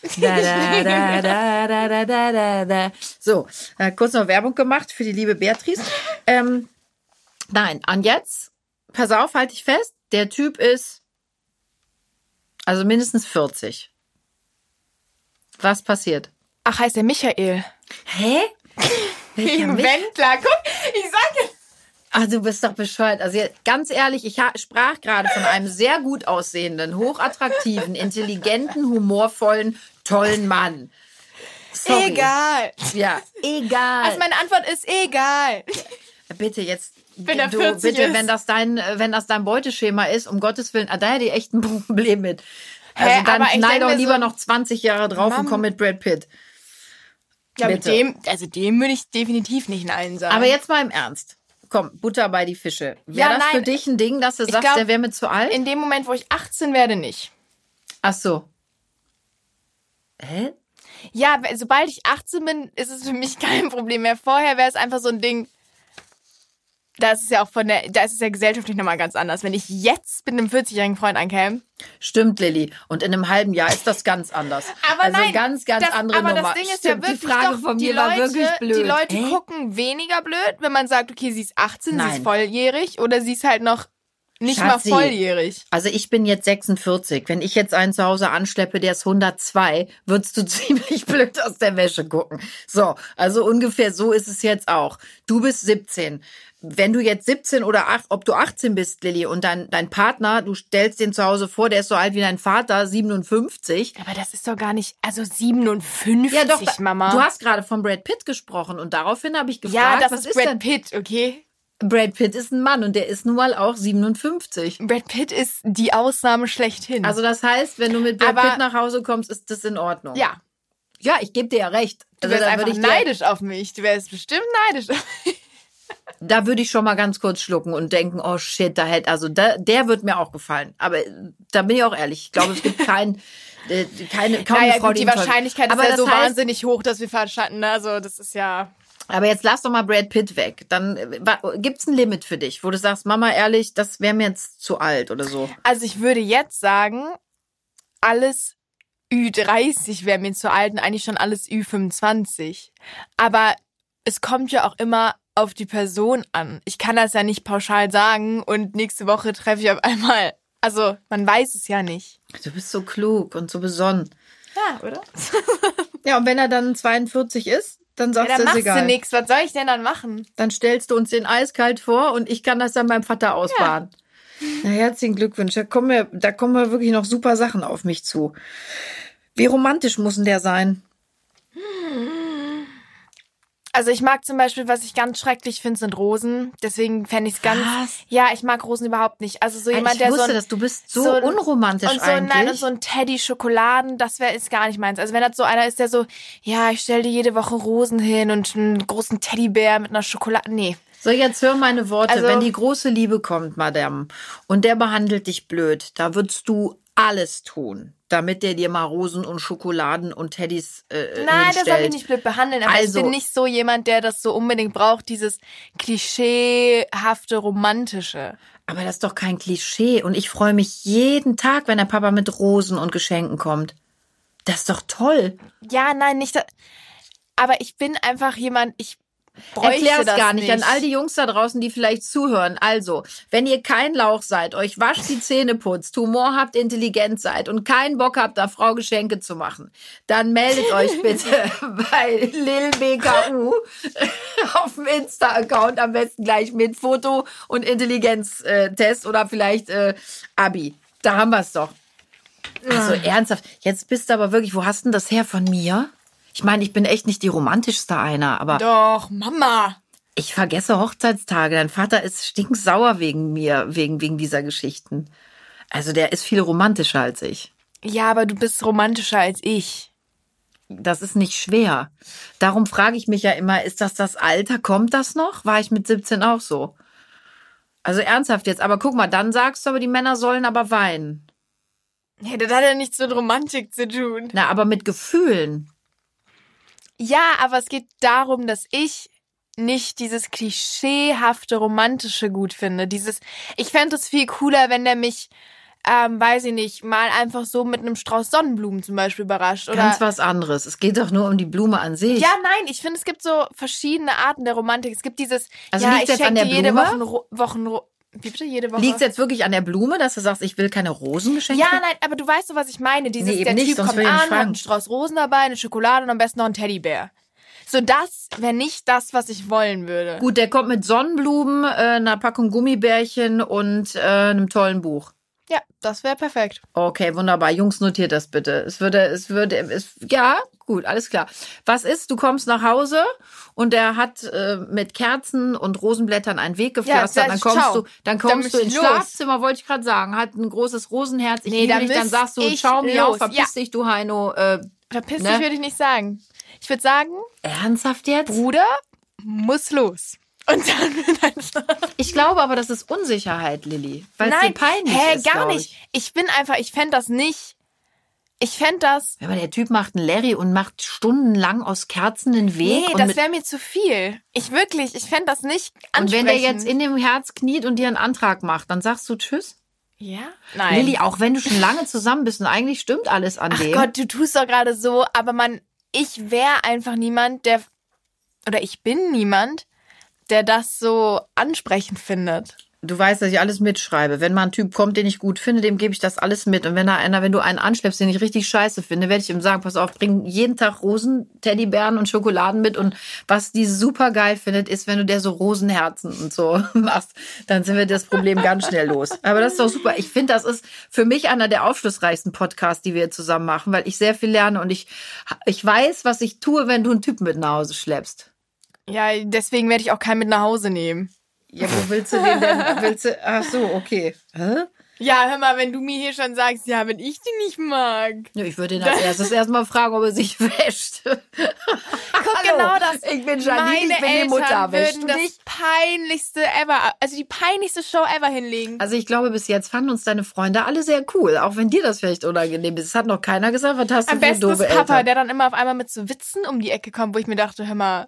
So, äh, kurz noch Werbung gemacht für die liebe Beatrice. Ähm, nein, an jetzt, pass auf, halte ich fest, der Typ ist also mindestens 40. Was passiert? Ach, heißt der Michael. Hä? Welcher Wendler, guck ich sag dir. Ach, du bist doch bescheuert. Also ganz ehrlich, ich sprach gerade von einem sehr gut aussehenden, hochattraktiven, intelligenten, humorvollen, tollen Mann. Sorry. Egal. Ja, egal. Also meine Antwort ist egal. bitte jetzt. Wenn er du, 40 bitte, ist. wenn das dein, wenn das dein Beuteschema ist, um Gottes Willen, ah, da hätte ich echt ein Problem mit. Also Hä, dann knall doch lieber so- noch 20 Jahre drauf und Mom. komm mit Brad Pitt. Ja, mit Bitte. dem, also dem würde ich definitiv nicht Nein sagen. Aber jetzt mal im Ernst. Komm, Butter bei die Fische. Wäre Ja, das für nein. dich ein Ding, dass du sagst, glaub, der wäre mir zu alt? in dem Moment, wo ich 18 werde, nicht. Ach so. Hä? Ja, sobald ich 18 bin, ist es für mich kein Problem mehr. Vorher wäre es einfach so ein Ding. Da ist es ja auch von der, da ist es ja gesellschaftlich nochmal ganz anders. Wenn ich jetzt mit einem 40-jährigen Freund einkäme, Stimmt, Lilly. Und in einem halben Jahr ist das ganz anders. Aber also nein, ganz, ganz das, andere aber Nummer. das Ding ist Stimmt, ja wirklich die Frage doch, von mir Leute, war wirklich blöd. Die Leute Hä? gucken weniger blöd, wenn man sagt, okay, sie ist 18, sie Nein. ist volljährig oder sie ist halt noch nicht Schatzi. mal volljährig. Also ich bin jetzt 46. Wenn ich jetzt einen zu Hause anschleppe, der ist 102, würdest du ziemlich blöd aus der Wäsche gucken. So, also ungefähr so ist es jetzt auch. Du bist 17. Wenn du jetzt 17 oder 8, ob du 18 bist, Lilly, und dein, dein Partner, du stellst den zu Hause vor, der ist so alt wie dein Vater, 57. Aber das ist doch gar nicht, also 57, Ja, doch, Mama. du hast gerade von Brad Pitt gesprochen und daraufhin habe ich gefragt, ja, das was ist Brad denn? Pitt, okay? Brad Pitt ist ein Mann und der ist nun mal auch 57. Brad Pitt ist die Ausnahme schlechthin. Also das heißt, wenn du mit Brad Aber- Pitt nach Hause kommst, ist das in Ordnung. ja, Ja, ich gebe dir ja recht. du Also wärst einfach neidisch auf mich. Du wärst bestimmt neidisch auf mich. Da würde ich schon mal ganz kurz schlucken und denken, oh shit, da hätte, also da, der wird mir auch gefallen. Aber äh, da bin ich auch ehrlich. Ich glaube, es gibt kein, äh, keine, kaum naja, Frau, gut, die toll- Wahrscheinlichkeit Aber ist ja so heißt- wahnsinnig hoch, dass wir verstanden, ne? Also das ist ja. Aber jetzt lass doch mal Brad Pitt weg. Dann äh, gibt's ein Limit für dich, wo du sagst, Mama, ehrlich, das wäre mir jetzt zu alt oder so. Also ich würde jetzt sagen, alles Ü30 wäre mir zu alt und eigentlich schon alles Ü25. Aber es kommt ja auch immer auf die Person an. Ich kann das ja nicht pauschal sagen und nächste Woche treffe ich auf einmal. Also man weiß es ja nicht. Du bist so klug und so besonnen. Ja, oder? Ja, und wenn er dann 42 ist, dann Ja, sagst dann du, machst egal. du nichts. Was soll ich denn dann machen? Dann stellst du uns den eiskalt vor und ich kann das dann beim Vater ausbaden. Na, herzlichen Glückwunsch. Da kommen, wir, da kommen wir wirklich noch super Sachen auf mich zu. Wie romantisch muss denn der sein? Also ich mag zum Beispiel, was ich ganz schrecklich finde, sind Rosen. Deswegen fände ich es ganz. Was? Ja, ich mag Rosen überhaupt nicht. Also so jemand, ich der wusste so ein, das. Du bist so, so unromantisch und so, eigentlich. Nein, und so ein Teddy Schokoladen, das wäre ist gar nicht meins. Also wenn das so einer ist, der so, ja, ich stell dir jede Woche Rosen hin und einen großen Teddybär mit einer Schokolade. Nee. So, jetzt hör meine Worte. Also- Wenn die große Liebe kommt, Madame, und der behandelt dich blöd, da würdest du alles tun, damit der dir mal Rosen und Schokoladen und Teddys äh, Nein, der soll mich hinstellt. nicht blöd behandeln, aber Also- ich bin nicht so jemand, der das so unbedingt braucht, dieses klischeehafte Romantische. Aber das ist doch kein Klischee. Und ich freue mich jeden Tag, wenn der Papa mit Rosen und Geschenken kommt. Das ist doch toll. Ja, nein, nicht. Aber ich bin einfach jemand, ich Erklär's gar nicht. nicht. An all die Jungs da draußen, die vielleicht zuhören. Also, wenn ihr kein Lauch seid, euch wascht die Zähne putzt, Humor habt, intelligent seid und keinen Bock habt, der Frau Geschenke zu machen, dann meldet euch bitte bei Lil BKU auf dem Insta-Account am besten gleich mit Foto und Intelligenztest oder vielleicht äh, Abi. Da haben wir's doch. Also ernsthaft, jetzt bist du aber wirklich, wo hast denn das her von mir? Ich meine, ich bin echt nicht die romantischste einer, aber Doch, Mama. ich vergesse Hochzeitstage. Dein Vater ist stinksauer wegen mir, wegen, wegen dieser Geschichten. Also der ist viel romantischer als ich. Ja, aber du bist romantischer als ich. Das ist nicht schwer. Darum frage ich mich ja immer, ist das das Alter? Kommt das noch? War ich mit 17 auch so? Also ernsthaft jetzt. Aber guck mal, dann sagst du aber, die Männer sollen aber weinen. Ja, das hat ja nichts mit Romantik zu tun. Na, aber mit Gefühlen. Ja, aber es geht darum, dass ich nicht dieses klischeehafte Romantische gut finde. Dieses, ich fände es viel cooler, wenn der mich, ähm, weiß ich nicht, mal einfach so mit einem Strauß Sonnenblumen zum Beispiel überrascht. Oder Ganz was anderes. Es geht doch nur um die Blume an sich. ja, nein, ich finde, es gibt so verschiedene Arten der Romantik. Es gibt dieses, Also ja, ich schenke dir jede? Woche, Wochen, wie bitte, jede Woche? Liegt es jetzt wirklich an der Blume, dass du sagst, ich will keine Rosengeschenke? Ja, nein, aber du weißt doch, was ich meine. Dieses, Nee, eben der nicht, Typ sonst kommt will ich an, nicht hat fragen. einen Strauß Rosen dabei, eine Schokolade und am besten noch einen Teddybär. So, das wäre nicht das, was ich wollen würde. Gut, der kommt mit Sonnenblumen, äh, einer Packung Gummibärchen und äh, einem tollen Buch. Ja, das wäre perfekt. Okay, wunderbar. Jungs, notiert das bitte. Es würde, es würde, es, ja, gut, alles klar. Was ist? Du kommst nach Hause und der hat äh, mit Kerzen und Rosenblättern einen Weg gepflastert. Ja, dann ciao. kommst du, dann Dann kommst müsst du ins los. Schlafzimmer, wollte ich gerade sagen. Hat ein großes Rosenherz. Ich Nee, liebe da dich. Dann sagst du, ciao, miau, los. verpiss Ja. dich, du Heino. Äh, Verpiss Ne? dich würde ich nicht sagen. Ich würde sagen, ernsthaft jetzt? Bruder muss los. Und dann nein, Ich glaube aber, das ist Unsicherheit, Lilly. Weil es dir peinlich hä, ist. gar nicht. Ich. Ich bin einfach, ich fände das nicht. Ich fände das. Man der Typ macht einen Larry und macht stundenlang aus Kerzen den Weg. Nee, das wäre mir zu viel. Ich wirklich, ich fände das nicht Und wenn der ansprechend. jetzt in dem Herz kniet und dir einen Antrag macht, dann sagst du Tschüss. Ja? Nein. Lilly, auch wenn du schon lange zusammen bist und eigentlich stimmt alles an Ach dem. Gott, du tust doch gerade so, aber man, ich wäre einfach niemand, der, oder ich bin niemand, der das so ansprechend findet. Du weißt, dass ich alles mitschreibe. Wenn mal ein Typ kommt, den ich gut finde, dem gebe ich das alles mit. Und wenn da einer, wenn du einen anschleppst, den ich richtig scheiße finde, werde ich ihm sagen, pass auf, bring jeden Tag Rosen, Teddybären und Schokoladen mit. Und was die super geil findet, ist, wenn du der so Rosenherzen und so machst, dann sind wir das Problem ganz schnell los. Aber das ist doch super. Ich finde, das ist für mich einer der aufschlussreichsten Podcasts, die wir zusammen machen, weil ich sehr viel lerne und ich, ich weiß, was ich tue, wenn du einen Typen mit nach Hause schleppst. Ja, deswegen werde ich auch keinen mit nach Hause nehmen. Ja, wo willst du den denn? Willst du, ach so, okay. Hä? Ja, hör mal, wenn du mir hier schon sagst, ja, wenn ich die nicht mag. Ja, ich würde ihn als erstes erstmal fragen, ob er sich wäscht. Guck, Hallo, genau das. ich bin Janine, ich Meine bin die Eltern Mutter. Wäschst würden du das dich? peinlichste ever, also die peinlichste Show ever hinlegen. Also ich glaube, bis jetzt fanden uns deine Freunde alle sehr cool, auch wenn dir das vielleicht unangenehm ist. Es hat noch keiner gesagt, was hast du Am für besten ist doofe Papa, Eltern. der dann immer auf einmal mit so Witzen um die Ecke kommt, wo ich mir dachte, hör mal,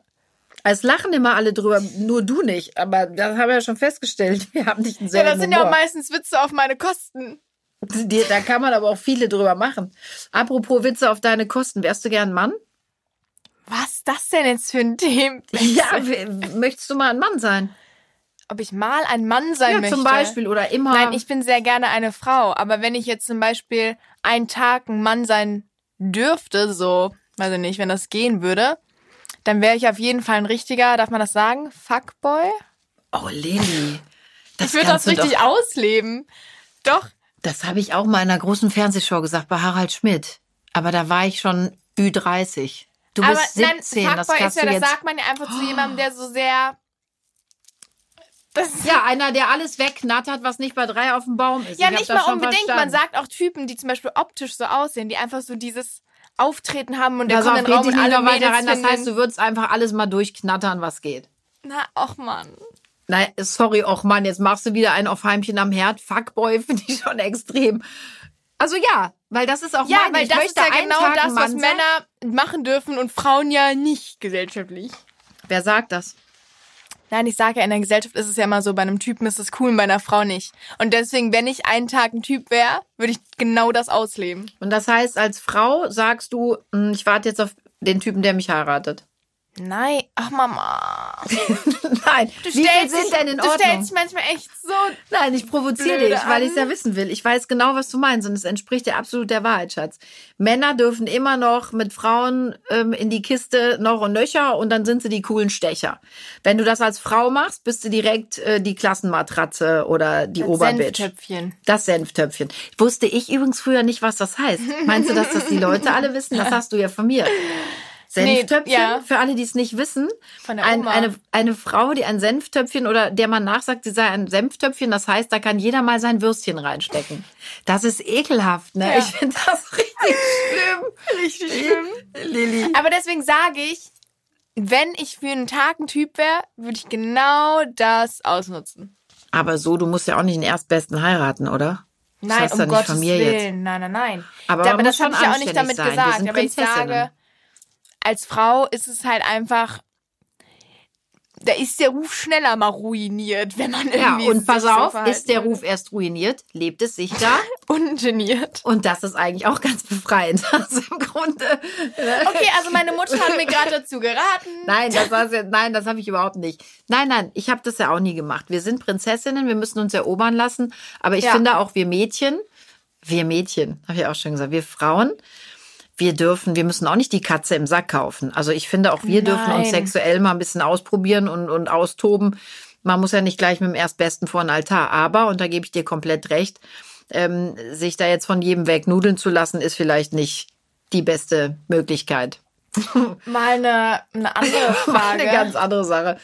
Es lachen immer alle drüber, nur du nicht. Aber das haben wir ja schon festgestellt. Wir haben nicht einen ja, selben das sind ja auch Humor. meistens Witze auf meine Kosten. Da kann man aber auch viele drüber machen. Apropos Witze auf deine Kosten. Wärst du gern ein Mann? Was ist das denn jetzt für ein Thema? Ja, möchtest du mal ein Mann sein? Ob ich mal ein Mann sein Ja, möchte? zum Beispiel. Oder immer. Nein, ich bin sehr gerne eine Frau. Aber wenn ich jetzt zum Beispiel einen Tag ein Mann sein dürfte, so, weiß ich nicht, wenn das gehen würde, dann wäre ich auf jeden Fall ein richtiger, darf man das sagen, Fuckboy? Oh, Lilly. Das ich würde das richtig doch- ausleben. Doch. Das habe ich auch mal in einer großen Fernsehshow gesagt bei Harald Schmidt. Aber da war ich schon Ü30. Du Aber bist nein, 17, das Fuckboy kannst ist ja, das jetzt. sagt man ja einfach zu jemandem, der so sehr. Das Ja, einer, der alles wegknattert, was nicht bei drei auf dem Baum ist. Ja, Ich nicht das mal unbedingt. Man sagt auch Typen, die zum Beispiel optisch so aussehen, die einfach so dieses Auftreten haben und der Pass kommt den Raum und alle weiter rein. Das heißt, du würdest einfach alles mal durchknattern, was geht. Na, och Mann. Nein, sorry, och Mann, jetzt machst du wieder einen auf Heimchen am Herd. Fuckboy finde ich schon extrem. Also ja, weil das ist auch Ja, mein, weil ich das ist ja genau Tag das, ein was. Männer machen dürfen und Frauen ja nicht gesellschaftlich. Wer sagt das? Nein, ich sage ja, in der Gesellschaft ist es ja immer so, bei einem Typen ist es cool und bei einer Frau nicht. Und deswegen, wenn ich einen Tag ein Typ wäre, würde ich genau das ausleben. Und das heißt, als Frau sagst du, hm, ich warte jetzt auf den Typen, der mich heiratet. Nein, ach Mama. Nein, Du wie viel stellst sind dich, denn in Du Ordnung? stellst dich manchmal echt so Nein, ich provoziere dich, weil ich es ja wissen will. Ich weiß genau, was du meinst und es entspricht ja absolut der Wahrheit, Schatz. Männer dürfen immer noch mit Frauen ähm, in die Kiste noch und nöcher und dann sind sie die coolen Stecher. Wenn du das als Frau machst, bist du direkt äh, die Klassenmatratze oder die Oberbitch. Senftöpfchen. Das Senftöpfchen. Wusste ich übrigens früher nicht, was das heißt. Meinst du, dass das die Leute alle wissen? Das hast du ja von mir. Senftöpfchen, ja. für alle, die es nicht wissen. Von der Ein, Oma. eine, eine Frau, die ein Senftöpfchen oder der man nachsagt, sie sei ein Senftöpfchen, das heißt, da kann jeder mal sein Würstchen reinstecken. Das ist ekelhaft, ne? Ja. Ich finde das richtig schlimm. Richtig schlimm. Lilly. Aber deswegen sage ich, wenn ich für einen Tag ein Typ wäre, würde ich genau das ausnutzen. Aber so, du musst ja auch nicht den Erstbesten heiraten, oder? Das Nein, heißt um Gottes Willen. jetzt. Nein, nein, nein. Aber aber das habe ich ja auch nicht damit sein. Gesagt. Aber ich sage, als Frau ist es halt einfach, da ist der Ruf schneller mal ruiniert, wenn man Ja, irgendwie und pass sich so auf, verhalten ist der. Ruf erst ruiniert, lebt es sich da. ungeniert. Und das ist eigentlich auch ganz befreiend. Also im Grunde. Okay, also meine Mutter hat mir gerade dazu geraten. Nein, das war's nein, das habe ich überhaupt nicht. Nein, nein, ich habe das ja auch nie gemacht. Wir sind Prinzessinnen, wir müssen uns erobern lassen. Aber ich Ja. finde auch wir Mädchen, wir Mädchen, habe ich auch schon gesagt, wir Frauen, wir dürfen, wir müssen auch nicht die Katze im Sack kaufen. Also ich finde auch wir dürfen uns Nein. sexuell mal ein bisschen ausprobieren und, und austoben. Man muss ja nicht gleich mit dem Erstbesten vor den Altar. Aber, und da gebe ich dir komplett recht, ähm, sich da jetzt von jedem wegnudeln zu lassen, ist vielleicht nicht die beste Möglichkeit. Mal eine, eine andere Frage. Eine ganz andere Sache.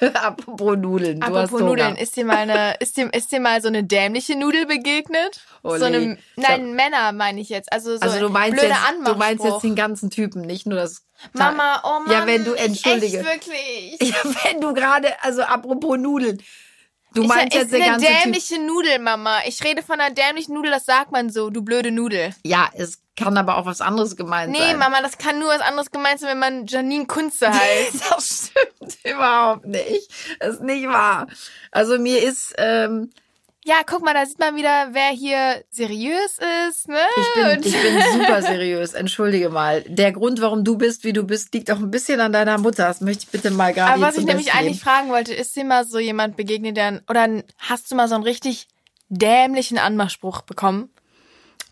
Apropos Nudeln. Du Apropos. Nudeln, ist dir mal eine, ist dir, ist dir mal so eine dämliche Nudel begegnet? Oh, so eine, nein, Männer meine ich jetzt. Also so Also du meinst, blöder jetzt, du meinst jetzt den ganzen Typen, nicht nur das. Mama, oh Mann. Ja, wenn du- entschuldige. Echt wirklich. Ja, wenn du gerade, also apropos Nudeln. Du Ich, meinst ist jetzt der eine ganze Typ. dämliche Nudel, Mama. Ich rede von einer dämlichen Nudel, das sagt man so, du blöde Nudel. Ja, es kann aber auch was anderes gemeint Nee, sein. Mama, das kann nur was anderes gemeint sein, wenn man Janine Kunze heißt. Das stimmt überhaupt nicht. Das ist nicht wahr. Also mir ist, ähm, ja, guck mal, da sieht man wieder, wer hier seriös ist, ne? ich bin, ich bin super seriös. Entschuldige mal. Der Grund, warum du bist, wie du bist, liegt auch ein bisschen an deiner Mutter. Das möchte ich bitte mal gerade Aber was ich nämlich Besten eigentlich fragen wollte, ist dir mal so jemand begegnet, der, oder hast du mal so einen richtig dämlichen Anmachspruch bekommen?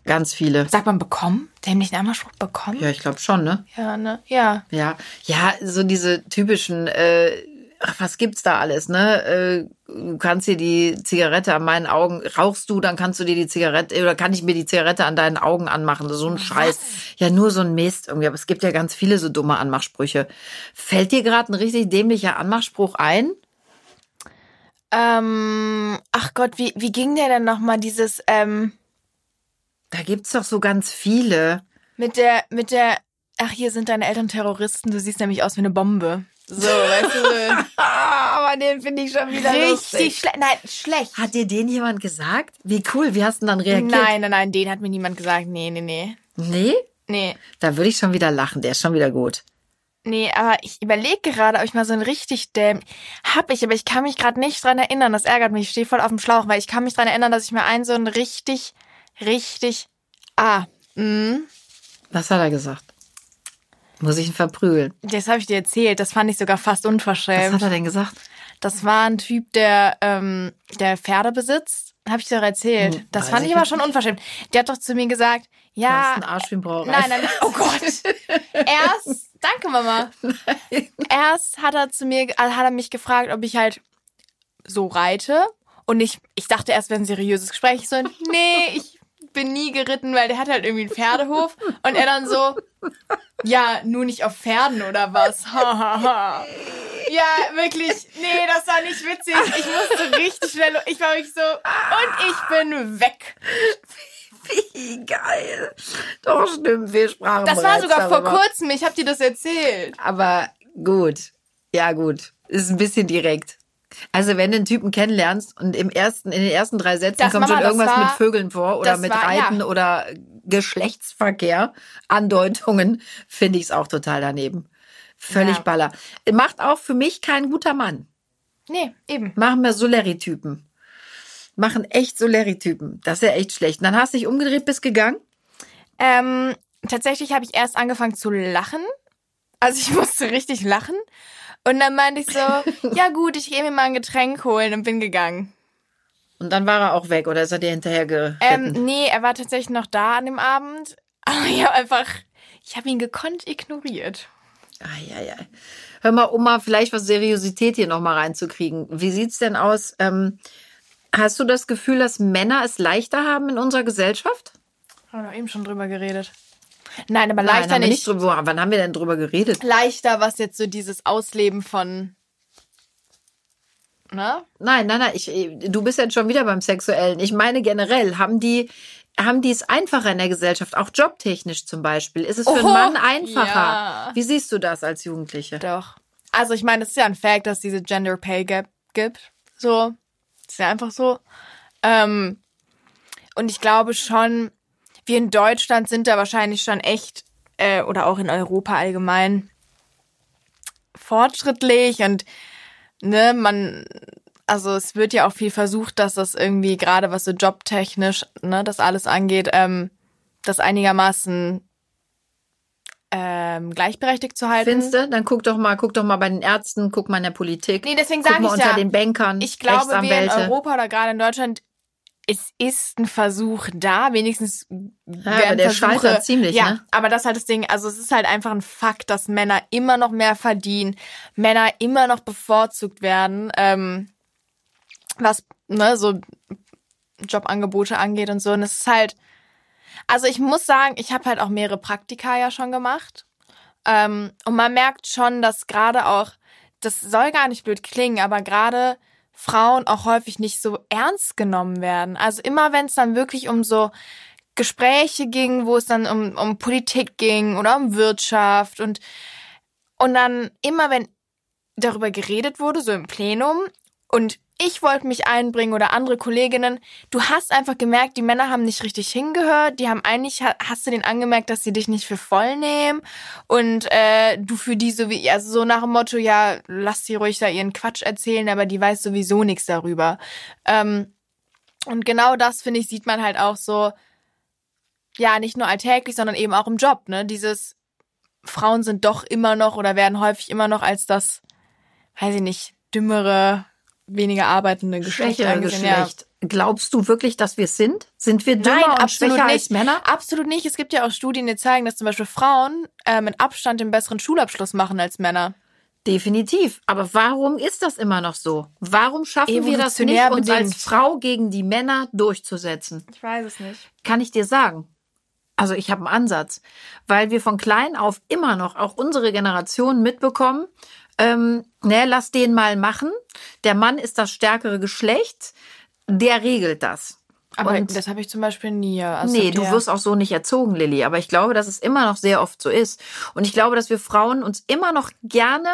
Ganz viele. Sagt man bekommen? Dämlichen Anmachspruch bekommen? Ja, ich glaube schon, ne? Ja, ne? Ja. Ja, ja, so diese typischen, äh, ach, was gibt's da alles, ne? Äh, du kannst dir die Zigarette an meinen Augen, rauchst du, dann kannst du dir die Zigarette, oder kann ich mir die Zigarette an deinen Augen anmachen? So ein Scheiß. Ja, nur so ein Mist irgendwie. Aber es gibt ja ganz viele so dumme Anmachsprüche. Fällt dir gerade ein richtig dämlicher Anmachspruch ein? Ähm, ach Gott, wie, wie ging der denn nochmal dieses, ähm, Da gibt's doch so ganz viele. mit der, mit der, ach, hier sind deine Eltern Terroristen, du siehst nämlich aus wie eine Bombe. So, weißt du. Aber den finde ich schon wieder Richtig schlecht. Nein, schlecht. Hat dir den jemand gesagt? Wie cool, wie hast du denn dann reagiert? Nein, nein, nein, den hat mir niemand gesagt. Nee, nee, nee. Nee? Nee. Da würde ich schon wieder lachen, der ist schon wieder gut. Nee, aber ich überlege gerade, ob ich mal so ein richtig däm. Hab ich, aber ich kann mich gerade nicht dran erinnern. Das ärgert mich. Ich stehe voll auf dem Schlauch, weil ich kann mich dran erinnern, dass ich mir einen so ein richtig, richtig. Ah, mh. Was hat er gesagt? Muss ich ihn verprügeln? Das habe ich dir erzählt. Das fand ich sogar fast Was unverschämt. hat er denn gesagt? Das war ein Typ, der, ähm, der Pferde besitzt. Habe ich dir doch erzählt. Hm, das fand ich aber schon unverschämt. Der hat doch zu mir gesagt, Du ja. hast einen Arsch wie ein Brauerei. Nein, nein, nein. Oh Gott. Erst, danke Mama. Erst hat er zu mir, also hat er mich gefragt, ob ich halt so reite. Und ich, ich dachte erst, wäre ein seriöses Gespräch. So, nee, ich bin nie geritten, weil der hat halt irgendwie einen Pferdehof. Und er dann so, ja, nur nicht auf Pferden oder was? Ha, ha, ha. Ja, wirklich, nee, das war nicht witzig. Ich musste richtig schnell, ich war wirklich so, und ich bin weg. Wie geil. Doch, stimmt, wir sprachen Das war sogar vor darüber. kurzem, ich hab dir das erzählt. Aber gut. Ja, gut. Ist ein bisschen direkt. Also wenn du einen Typen kennenlernst und im ersten, in den ersten drei Sätzen Das, kommt Mama, schon irgendwas war- mit Vögeln vor oder mit war- Reiten ja. oder Geschlechtsverkehr, Andeutungen, finde ich es auch total daneben. Völlig Ja. baller. Macht auch für mich kein guter Mann. Nee, eben. Machen wir Soleri-Typen. Machen echt Soleri-Typen. Das ist ja echt schlecht. Und dann hast du dich umgedreht, bist gegangen. Ähm, tatsächlich habe ich erst angefangen zu lachen. Also ich musste richtig lachen. Und dann meinte ich so, ja gut, ich gehe mir mal ein Getränk holen und bin gegangen. Und dann war er auch weg oder ist er dir hinterher geritten? Ähm, nee, er war tatsächlich noch da an dem Abend. Aber ich habe einfach, ich habe ihn gekonnt ignoriert. Eieiei. Hör mal, um mal vielleicht was Seriosität hier nochmal reinzukriegen. Wie sieht's denn aus? Ähm, hast du das Gefühl, dass Männer es leichter haben in unserer Gesellschaft? Haben wir doch eben schon drüber geredet. Nein, aber Nein, leichter haben wir nicht. drüber, wann haben wir denn drüber geredet? Leichter, was jetzt so dieses Ausleben von, ne? Nein, nein, nein. Ich, du bist jetzt schon wieder beim Sexuellen. Ich meine generell, haben die, haben die es einfacher in der Gesellschaft, auch jobtechnisch zum Beispiel? Ist es für einen Oho, Mann einfacher? ja. Wie siehst du das als Jugendliche? Doch. Also ich meine, es ist ja ein Fact, dass es diese Gender Pay Gap gibt. So. Ist ja einfach so. Ähm, und ich glaube schon, wir in Deutschland sind da wahrscheinlich schon echt, äh, oder auch in Europa allgemein, fortschrittlich und ne, man, also es wird ja auch viel versucht, dass das irgendwie, gerade was so jobtechnisch, ne, das alles angeht, ähm, das einigermaßen ähm, gleichberechtigt zu halten. Findest du? Dann guck doch mal, guck doch mal bei den Ärzten, guck mal in der Politik. Nee, deswegen sage mal ich unter ja. den Bankern, Ich glaube, wir in. Europa oder gerade in Deutschland, es ist ein Versuch da, wenigstens aber werden der Versuche, scheitert ziemlich, ja, ne? aber das ist halt das Ding, also es ist halt einfach ein Fakt, dass Männer immer noch mehr verdienen, Männer immer noch bevorzugt werden, ähm, was ne, so Jobangebote angeht und so. Und es ist halt, also ich muss sagen, ich habe halt auch mehrere Praktika ja schon gemacht. Ähm, und man merkt schon, dass gerade auch, das soll gar nicht blöd klingen, aber gerade Frauen auch häufig nicht so ernst genommen werden. Also immer wenn es dann wirklich um so Gespräche ging, wo es dann um, um Politik ging oder um Wirtschaft und, und dann immer wenn darüber geredet wurde, so im Plenum, und ich wollte mich einbringen oder andere Kolleginnen, du hast einfach gemerkt, die Männer haben nicht richtig hingehört, die haben eigentlich, ha- hast du den angemerkt, dass sie dich nicht für voll nehmen? Und äh, du für die so wie, also so nach dem Motto, ja, lass sie ruhig da ihren Quatsch erzählen, aber die weiß sowieso nichts darüber. Ähm, und genau das, finde ich, sieht man halt auch so, ja, nicht nur alltäglich, sondern eben auch im Job, ne, dieses Frauen sind doch immer noch oder werden häufig immer noch als das, weiß ich nicht, dümmere, weniger arbeitende Geschlecht Schwächere angesehen. Ja. Geschlecht. Glaubst du wirklich, dass wir es sind? Sind wir dümmer Nein, und absolut schwächer nicht. als Männer? Absolut nicht. Es gibt ja auch Studien, die zeigen, dass zum Beispiel Frauen äh, mit Abstand den besseren Schulabschluss machen als Männer. Definitiv. Aber warum ist das immer noch so? Warum schaffen wir das nicht, uns als. Frau gegen die Männer durchzusetzen? Ich weiß es nicht. Kann ich dir sagen. Also ich habe einen Ansatz, weil wir von klein auf immer noch, auch unsere Generation mitbekommen, ähm, ne, lass den mal machen. Der Mann ist das stärkere Geschlecht, der regelt das. Aber Und- das habe ich zum Beispiel nie. Also nee, du wirst auch so nicht erzogen, Lilly. Aber ich glaube, dass es immer noch sehr oft so ist. Und ich glaube, dass wir Frauen uns immer noch gerne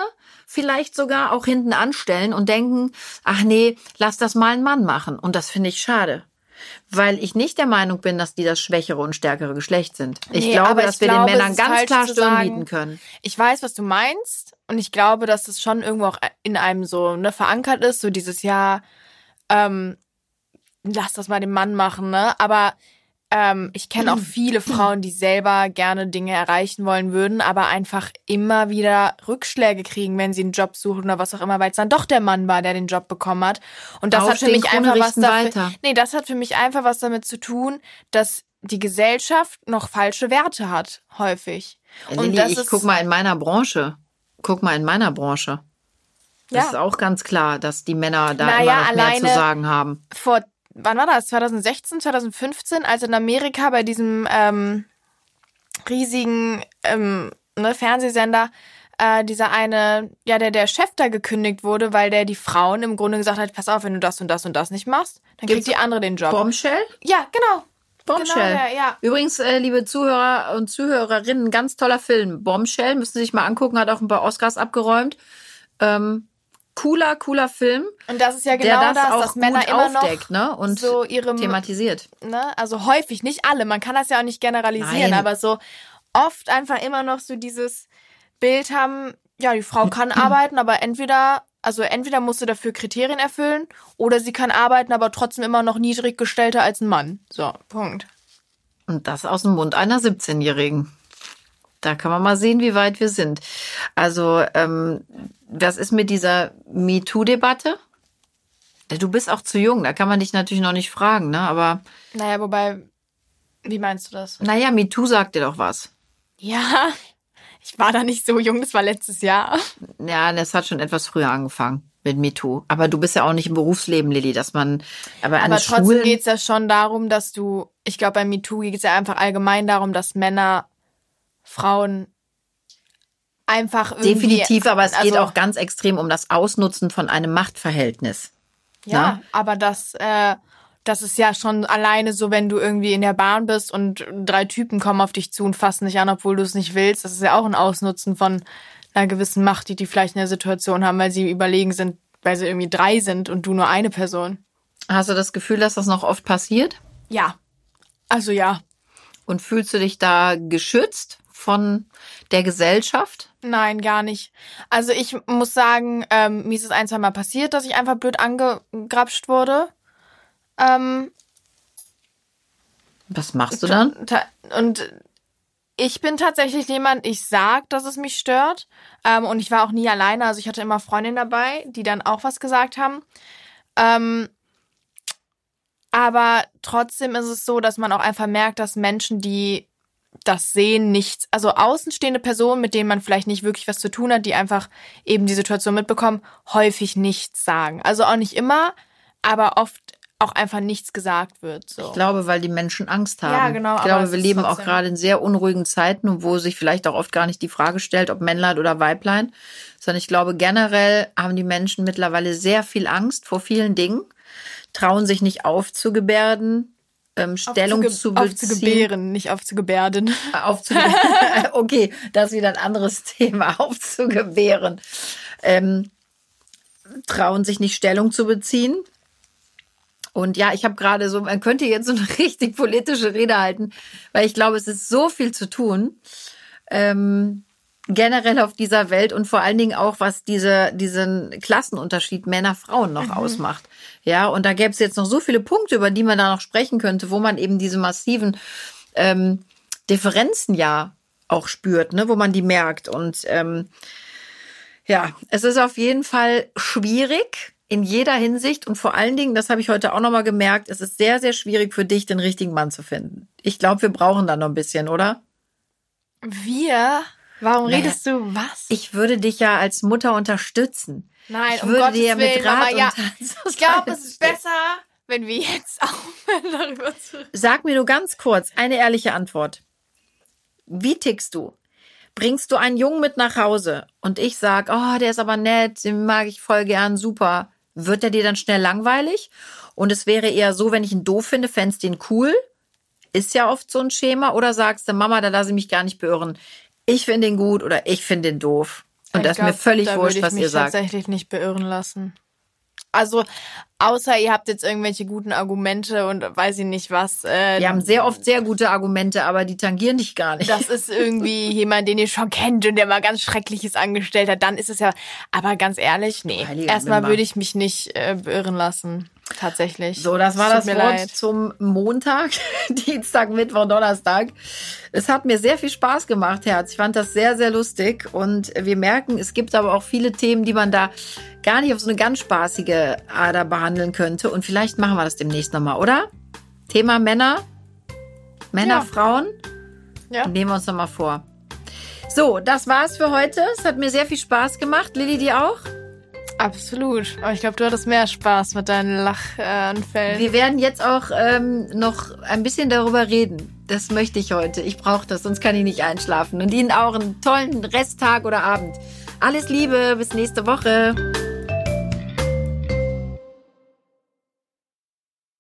vielleicht sogar auch hinten anstellen und denken, ach nee, lass das mal ein Mann machen. Und das finde ich schade. Weil ich nicht der Meinung bin, dass die das schwächere und stärkere Geschlecht sind. Ich Nee, glaube, dass ich wir glaube, den Männern ganz klar Stirn bieten können. Ich weiß, was du meinst. Und ich glaube, dass es schon irgendwo auch in einem so ne, verankert ist, so dieses Jahr, ähm, lass das mal den Mann machen, ne? Aber ähm, ich kenne auch viele Frauen, die selber gerne Dinge erreichen wollen würden, aber einfach immer wieder Rückschläge kriegen, wenn sie einen Job suchen oder was auch immer, weil es dann doch der Mann war, der den Job bekommen hat. Und das hat für Aufstehen, mich einfach was dafür, weiter. Nee, das hat für mich einfach was damit zu tun, dass die Gesellschaft noch falsche Werte hat, häufig. Und Lilly, das ich ist- guck mal in meiner Branche. Guck mal in meiner Branche. Das Ja. ist auch ganz klar, dass die Männer da Naja, immer noch mehr zu sagen haben. vor, wann war das? 2016, 2015, als in Amerika bei diesem ähm, riesigen ähm, ne, Fernsehsender äh, dieser eine, ja, der, der Chef da gekündigt wurde, weil der die Frauen im Grunde gesagt hat, pass auf, wenn du das und das und das nicht machst, dann kriegt Gibt's die andere den Job. Bombshell? Ja, genau. Bombshell. Genau, ja. Übrigens, äh, liebe Zuhörer und Zuhörerinnen, ganz toller Film. Bombshell, müssen Sie sich mal angucken, hat auch ein paar Oscars abgeräumt. Ähm, cooler, cooler Film, Und das ist ja genau das, das, auch dass Männer immer noch aufdeckt ne? und so ihre thematisiert. ne? Also häufig, nicht alle, man kann das ja auch nicht generalisieren, Nein. aber so oft einfach immer noch so dieses Bild haben, ja, die Frau kann arbeiten, aber entweder, also entweder muss sie dafür Kriterien erfüllen oder sie kann arbeiten, aber trotzdem immer noch niedrig gestellter als ein Mann. So, Punkt. Und das aus dem Mund einer 17-Jährigen. Da kann man mal sehen, wie weit wir sind. Also, ähm, was ist mit dieser MeToo-Debatte? Du bist auch zu jung, da kann man dich natürlich noch nicht fragen, ne? Aber Naja, wobei, wie meinst du das? naja, MeToo sagt dir doch was. Ja, ich war da nicht so jung, das war letztes Jahr. Ja, das hat schon etwas früher angefangen mit MeToo. Aber du bist ja auch nicht im Berufsleben, Lilly, dass man, aber an Aber trotzdem Schulen, geht's ja schon darum, dass du, ich glaube, bei MeToo geht's ja einfach allgemein darum, dass Männer Frauen einfach irgendwie, definitiv, aber es geht also- auch ganz extrem um das Ausnutzen von einem Machtverhältnis. Ja, Na? aber das, äh, das ist ja schon alleine so, wenn du irgendwie in der Bahn bist und drei Typen kommen auf dich zu und fassen dich an, obwohl du es nicht willst. Das ist ja auch ein Ausnutzen von einer gewissen Macht, die die vielleicht in der Situation haben, weil sie überlegen sind, weil sie irgendwie drei sind und du nur eine Person. Hast du das Gefühl, dass das noch oft passiert? Ja. Also ja. Und fühlst du dich da geschützt von der Gesellschaft? Nein, gar nicht. Also ich muss sagen, ähm, mir ist es ein, zwei Mal passiert, dass ich einfach blöd angegrapscht wurde. Ähm, Was machst du dann? Und ich bin tatsächlich jemand, ich sag, dass es mich stört. Ähm, und ich war auch nie alleine. Also ich hatte immer Freundinnen dabei, die dann auch was gesagt haben. Ähm, aber trotzdem ist es so, dass man auch einfach merkt, dass Menschen, die das sehen, nichts, also außenstehende Personen, mit denen man vielleicht nicht wirklich was zu tun hat, die einfach eben die Situation mitbekommen, häufig nichts sagen. Also auch nicht immer, aber oft auch einfach nichts gesagt wird. So. Ich glaube, weil die Menschen Angst haben. Ja, genau, Ich glaube, wir leben auch gerade in sehr unruhigen Zeiten, wo sich vielleicht auch oft gar nicht die Frage stellt, ob Männlein oder Weiblein, sondern ich glaube, generell haben die Menschen mittlerweile sehr viel Angst vor vielen Dingen, trauen sich nicht aufzugebärden, ähm, Stellung Aufzuge- zu beziehen. Aufzugebären, nicht aufzugebärden. Aufzugebären. okay, das ist wieder ein anderes Thema. Aufzugebären. Ähm, trauen sich nicht Stellung zu beziehen. Und ja, ich habe gerade so, man könnte jetzt so eine richtig politische Rede halten, weil ich glaube, es ist so viel zu tun. Ähm, generell auf dieser Welt und vor allen Dingen auch, was diese, diesen Klassenunterschied Männer-Frauen noch ausmacht. Ja, und da gäbe es jetzt noch so viele Punkte, über die man da noch sprechen könnte, wo man eben diese massiven ähm, Differenzen ja auch spürt, ne, wo man die merkt. Und ähm, ja, es ist auf jeden Fall schwierig in jeder Hinsicht und vor allen Dingen, das habe ich heute auch nochmal gemerkt, es ist sehr, sehr schwierig für dich, den richtigen Mann zu finden. Ich glaube, wir brauchen da noch ein bisschen, oder? Wir? Warum Naja, redest du was? Ich würde dich ja als Mutter unterstützen. Nein, ich um würde Gottes dir ja mit Willen, Rat Mama, und ja. Ich glaube, es ist besser, wenn wir jetzt aufhören, darüber zu reden. Sag mir nur ganz kurz eine ehrliche Antwort. Wie tickst du? Bringst du einen Jungen mit nach Hause und ich sag, oh, der ist aber nett, den mag ich voll gern, super. Wird er dir dann schnell langweilig? Und es wäre eher so, wenn ich ihn doof finde, fändest den cool. Ist ja oft so ein Schema. Oder sagst du, Mama, da lasse ich mich gar nicht beirren. Ich finde ihn gut oder ich finde ihn doof. Und Ich das ist mir glaub, völlig wurscht, würde ich was mich ihr sagt. tatsächlich nicht beirren lassen. Also, außer ihr habt jetzt irgendwelche guten Argumente und weiß ich nicht was. Äh, Wir haben sehr oft sehr gute Argumente, aber die tangieren dich gar nicht. das ist irgendwie jemand, den ihr schon kennt und der mal ganz Schreckliches angestellt hat, dann ist es ja. Aber ganz ehrlich, nee. Erstmal würde ich mich nicht äh, beirren lassen. Tatsächlich. So, das war das Wort leid. zum Montag, Dienstag, Mittwoch, Donnerstag. Es hat mir sehr viel Spaß gemacht, Herz. Ich fand das sehr, sehr lustig. Und wir merken, es gibt aber auch viele Themen, die man da gar nicht auf so eine ganz spaßige Ader behandeln könnte. Und vielleicht machen wir das demnächst nochmal, oder? Thema Männer. Männer, Ja. Frauen. Ja. Nehmen wir uns nochmal vor. So, das war's für heute. Es hat mir sehr viel Spaß gemacht. Lilly, dir auch? Absolut. Aber ich glaube, du hattest mehr Spaß mit deinen Lachanfällen. Wir werden jetzt auch ähm, noch ein bisschen darüber reden. Das möchte ich heute. Ich brauche das, sonst kann ich nicht einschlafen. Und Ihnen auch einen tollen Resttag oder Abend. Alles Liebe, bis nächste Woche.